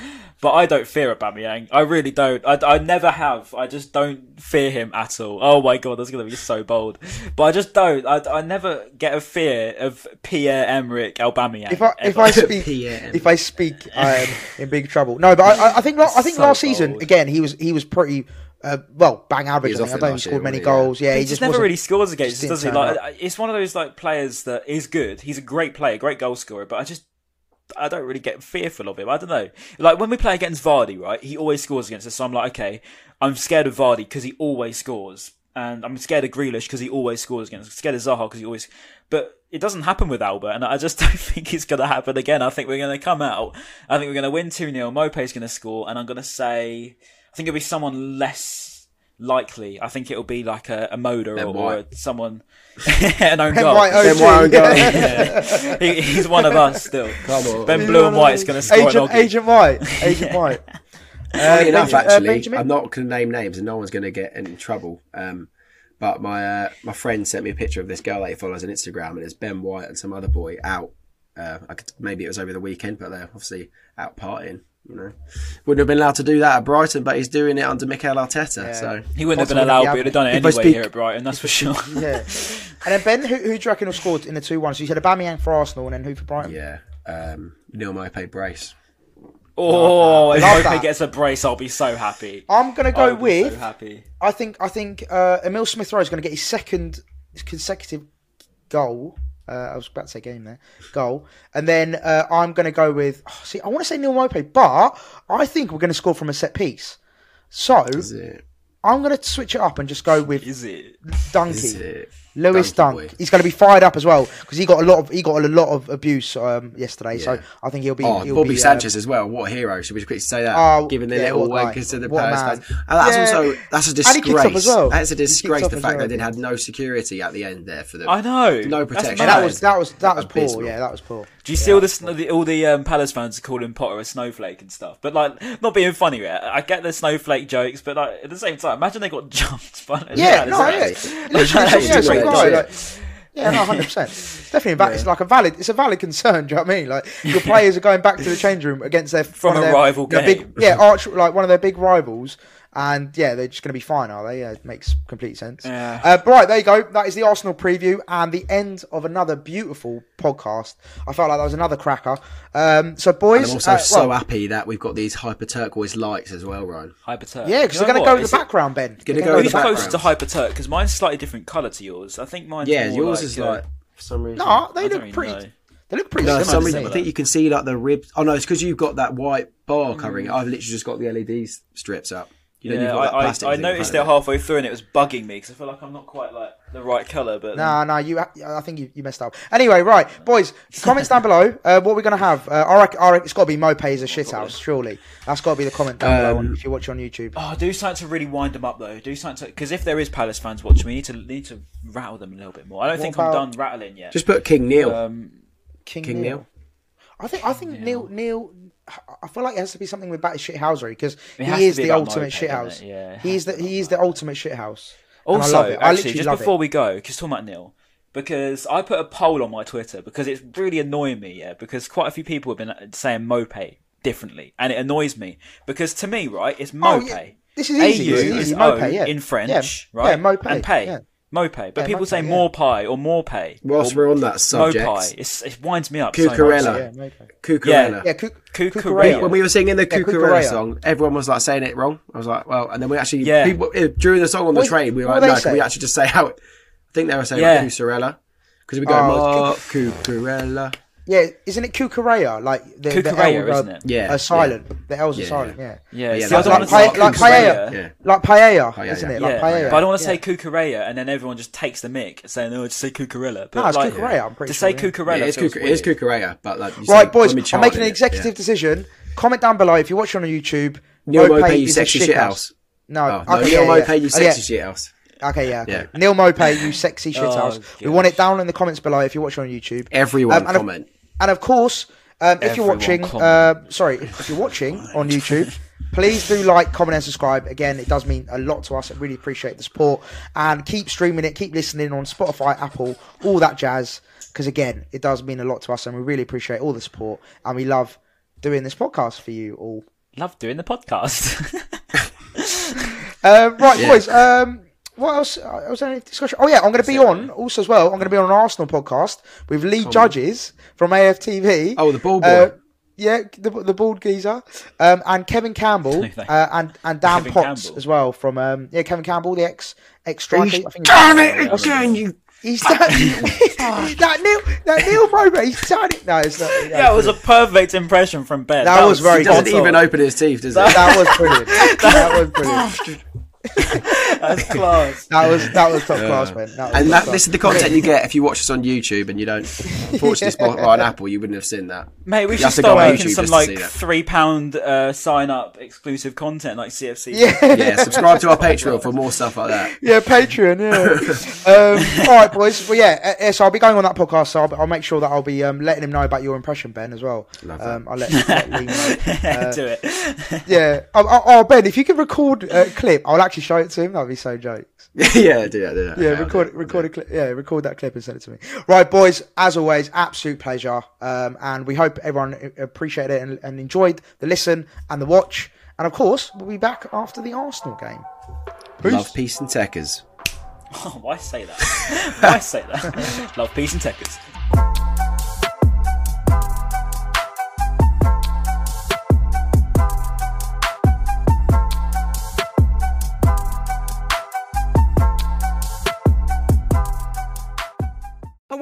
But I don't fear Aubameyang. I really don't. I, I never have. I just don't fear him at all. Oh my god, that's going to be so bold. But I just don't. I, I never get a fear of Pierre Emerick Aubameyang. if I if. I speak if I speak, I'm in big trouble. No, but I, I- I think I think So last season bold. again he was he was pretty uh, well bang average. I, was I don't think he scored year, many wasn't goals. Yeah, he, he, just, never really scores against. us, does he? turn Like it's one of those like players that is good. He's a great player, great goal scorer. But I just I don't really get fearful of him. I don't know. Like when we play against Vardy, right? He always scores against us. So I'm like, okay, I'm scared of Vardy because he always scores, and I'm scared of Grealish because he always scores against. us. scared of Zaha because he always. But it doesn't happen with Albert, and I just don't think it's going to happen again. I think we're going to come out. I think we're going to win two 0 Maupay's going to score, and I'm going to say, I think it'll be someone less likely. I think it'll be like a, a Moder Ben or, or White. someone an own Ben goal. White, Ben OG. White, go. Yeah. he, he's one of us still. Come on. Ben Blue and White's going to score Agent Oggy. Agent White. Agent White. Funny enough, Benja- uh, actually, Benjamin? I'm not going to name names, and no one's going to get in trouble. Um, but my uh, my friend sent me a picture of this girl that he follows on Instagram, and it's Ben White and some other boy out Uh, I could, maybe it was over the weekend, but they're obviously out partying. You know, wouldn't have been allowed to do that at Brighton, but he's doing it under Mikel Arteta. So He wouldn't have been allowed, yeah. but he'd have done it anyway speak- here at Brighton, that's for sure. Yeah. And then Ben, who, who do you reckon will scored in the two one? So you said Aubameyang for Arsenal, and then who for Brighton? yeah, um, Neil Maupay brace. Oh, if Love Maupay gets a brace, I'll be so happy. I'm gonna go I'll with. so happy. I think I think uh, Emil Smith Rowe is going to get his second consecutive goal. Uh, I was about to say game there, goal, and then uh, I'm going to go with. oh, see, I want to say Neil Maupay, but I think we're going to score from a set piece. So Is it? I'm going to switch it up and just go with Is it? Donkey. Is it? Lewis Dunk. boy. He's going to be fired up as well because he got a lot of he got a lot of abuse um, yesterday. So I think he'll be. Oh, he'll Bobby be, uh, Sanchez as well. What a hero! Should we just quickly say that? Oh, Giving the yeah, little what a guy. wankers to the What Palace fans. And that's Yeah. also that's a And he kicked disgrace. as well. That's a disgrace. The fact well. they did had no security at the end there for them. I know. No protection. That was that was that was poor. Yeah, that was poor. Do you see all this? The, all the um, Palace fans are calling Potter a snowflake and stuff, but like not being funny. Right? I get the snowflake jokes, but like at the same time, imagine they got jumped. By Yeah, Palace no, fans. yeah. Like, Literally, yeah, just so legit. right, like- yeah, no, hundred percent. Definitely, va- it's like a valid. It's a valid concern. Do you know what I mean? Like your players are going back to the change room against their From a their, rival game. Big, yeah, arch like one of their big rivals, and yeah, they're just going to be fine, are they? Yeah, it makes complete sense. Yeah. Uh, right, there you go. That is the Arsenal preview and the end of another beautiful podcast. I felt like that was another cracker. Um, so, And boys, I'm also uh, so well, happy that we've got these hyper turquoise lights as well, Ryan. Hyperturk. yeah, because You they're going to go in the it- background, Ben. Gonna go gonna in Who's the in close to background. Hyperturk? Because mine's slightly different colour to yours. I think mine's Yeah, more yours like, is uh, like for some reason. No, they I don't look pretty. know. They look pretty No, similar. some reason. I think you can see like the ribs. Oh no, it's because you've got that white bar covering it. I've literally just got the LED strips up. You know, Yeah, you've got that I, I, I noticed it halfway through and it was bugging me because I feel like I'm not quite like the right colour. But No, no, you. I think you, you messed up. Anyway, right, boys. Comments down below. Uh, what we're gonna have? Uh, I reckon, I reckon it's got to be Maupay is a shithouse. Surely that's got to be the comment down below Um, on, if you watch on YouTube. Oh, do something to really wind them up though. Do something because if there is Palace fans watching, we need to need to rattle them a little bit more. I don't think about- I'm done rattling yet. Just put King Neil. um, King, King Neil. Neil. I think. I think Neil. Neil. I feel like it has to be something with that shithousery because he is be the ultimate shithouse. Yeah, he is the he is the ultimate shithouse. Also, love it. I actually, literally just before it. we go, because talking about Neil, because I put a poll on my Twitter because it's really annoying me, yeah, because quite a few people have been saying Mope differently, and it annoys me because to me, right, it's Oh, Mope. yeah. This is easy. AU is easy. O Mope, yeah. in French, Yeah. right? Yeah, Mope, and pay. Yeah. Mope, but Yeah, people Mope, say yeah. more pie or more pay. Whilst or we're on that subject, Mopai. It's, it winds me up. so much. Cucurella. Yeah, Mope. Cucurella. Yeah, Cuc- Cucurella. Cucurella. When we were singing the Yeah, Cucurella Cucurella. song, everyone was like saying it wrong. I was like, well, and then we actually, Yeah. people, eh, during the song on the What- train, we were like, no, can we actually just say how it, I think they were saying Yeah. like Cucurella. Because we go, Oh, Marc Cucurella. Yeah, isn't it Cucurella? Like the, the L, isn't uh, it? Yeah, are silent. yeah. The L's are Yeah, silent. yeah. Yeah. Yeah, Yeah, see, I like, want pa- like paella, Yeah. like paella, Paella, isn't yeah. it? Yeah, Like paella. but I don't want to Yeah. say Cucurella and then everyone just takes the mic saying, "Oh, just say Cucurella." But No, it's like, Cucurella, I'm pretty to sure, say yeah. Cucurella. Yeah, it's, feels Cuc- it's weird. Cucurella, but like, you Right, say, boys, I'm making an executive yeah. decision. Comment down below if you're watching on YouTube. Neil Mope Mope, you sexy shit shithouse. house. No, Oh, no, okay, Neil yeah, Mope, you Oh, sexy shit shithouse. Okay, yeah, okay. Yeah. Neil Mope, you sexy shit Oh, house. We want it down in the comments below if you're watching on YouTube. Everyone Um, and of- comment. And of course, um, if you're watching, uh, sorry, if you're watching on YouTube, please do like, comment, and subscribe. Again, it does mean a lot to us. I really appreciate the support. And keep streaming it, keep listening on Spotify, Apple, all that jazz. Because again, it does mean a lot to us, and we really appreciate all the support. And we love doing this podcast for you all. Love doing the podcast. Uh, right, Yeah. boys. Um, what else? Uh, was there any discussion? Oh yeah, I'm going to be on also as well. I'm going to be on an Arsenal podcast with Lee Judges from AFTV. Oh, the ball boy. Uh, yeah, the the bald geezer, um, and Kevin Campbell, uh, and and Dan Kevin Potts Campbell. as well from um, yeah Kevin Campbell, the ex ex striker. I think Damn it again, you. He's done that Neil that Neil Robert. He's done it. No, it's not. yeah, it was a perfect impression from Ben. That was very He doesn't Spot even open his teeth, does he? That was brilliant. that was brilliant. That's class. That was that was top class, man. That was And that, class. this is the content you get if you watch us on YouTube and you don't. Unfortunately, Spotify on Apple, you wouldn't have seen that. Mate, we You should start making some just to see like three pound uh, sign up exclusive content like CFC. Yeah. Yeah, subscribe to our Patreon for more stuff like that. Yeah, Patreon. Yeah. um, all right, boys. Well, yeah. Uh, so I'll be going on that podcast. So I'll, I'll make sure that I'll be um, letting him know about your impression, Ben, as well. Love that. Um, I'll let, let Lee know. Do it. Yeah. Oh, oh, oh, Ben, if you could record a clip, I'll actually show it to him. That'd be so jokes. yeah, do that, do that. Yeah, Okay, I'll record do it. record a clip. Yeah, record that clip and send it to me. Right, boys. As always, absolute pleasure. Um, and we hope everyone appreciated it and, and enjoyed the listen and the watch. And of course, we'll be back after the Arsenal game. Peace. Love, peace, and techers. Oh, why say that? why say that? Love, peace, and techers.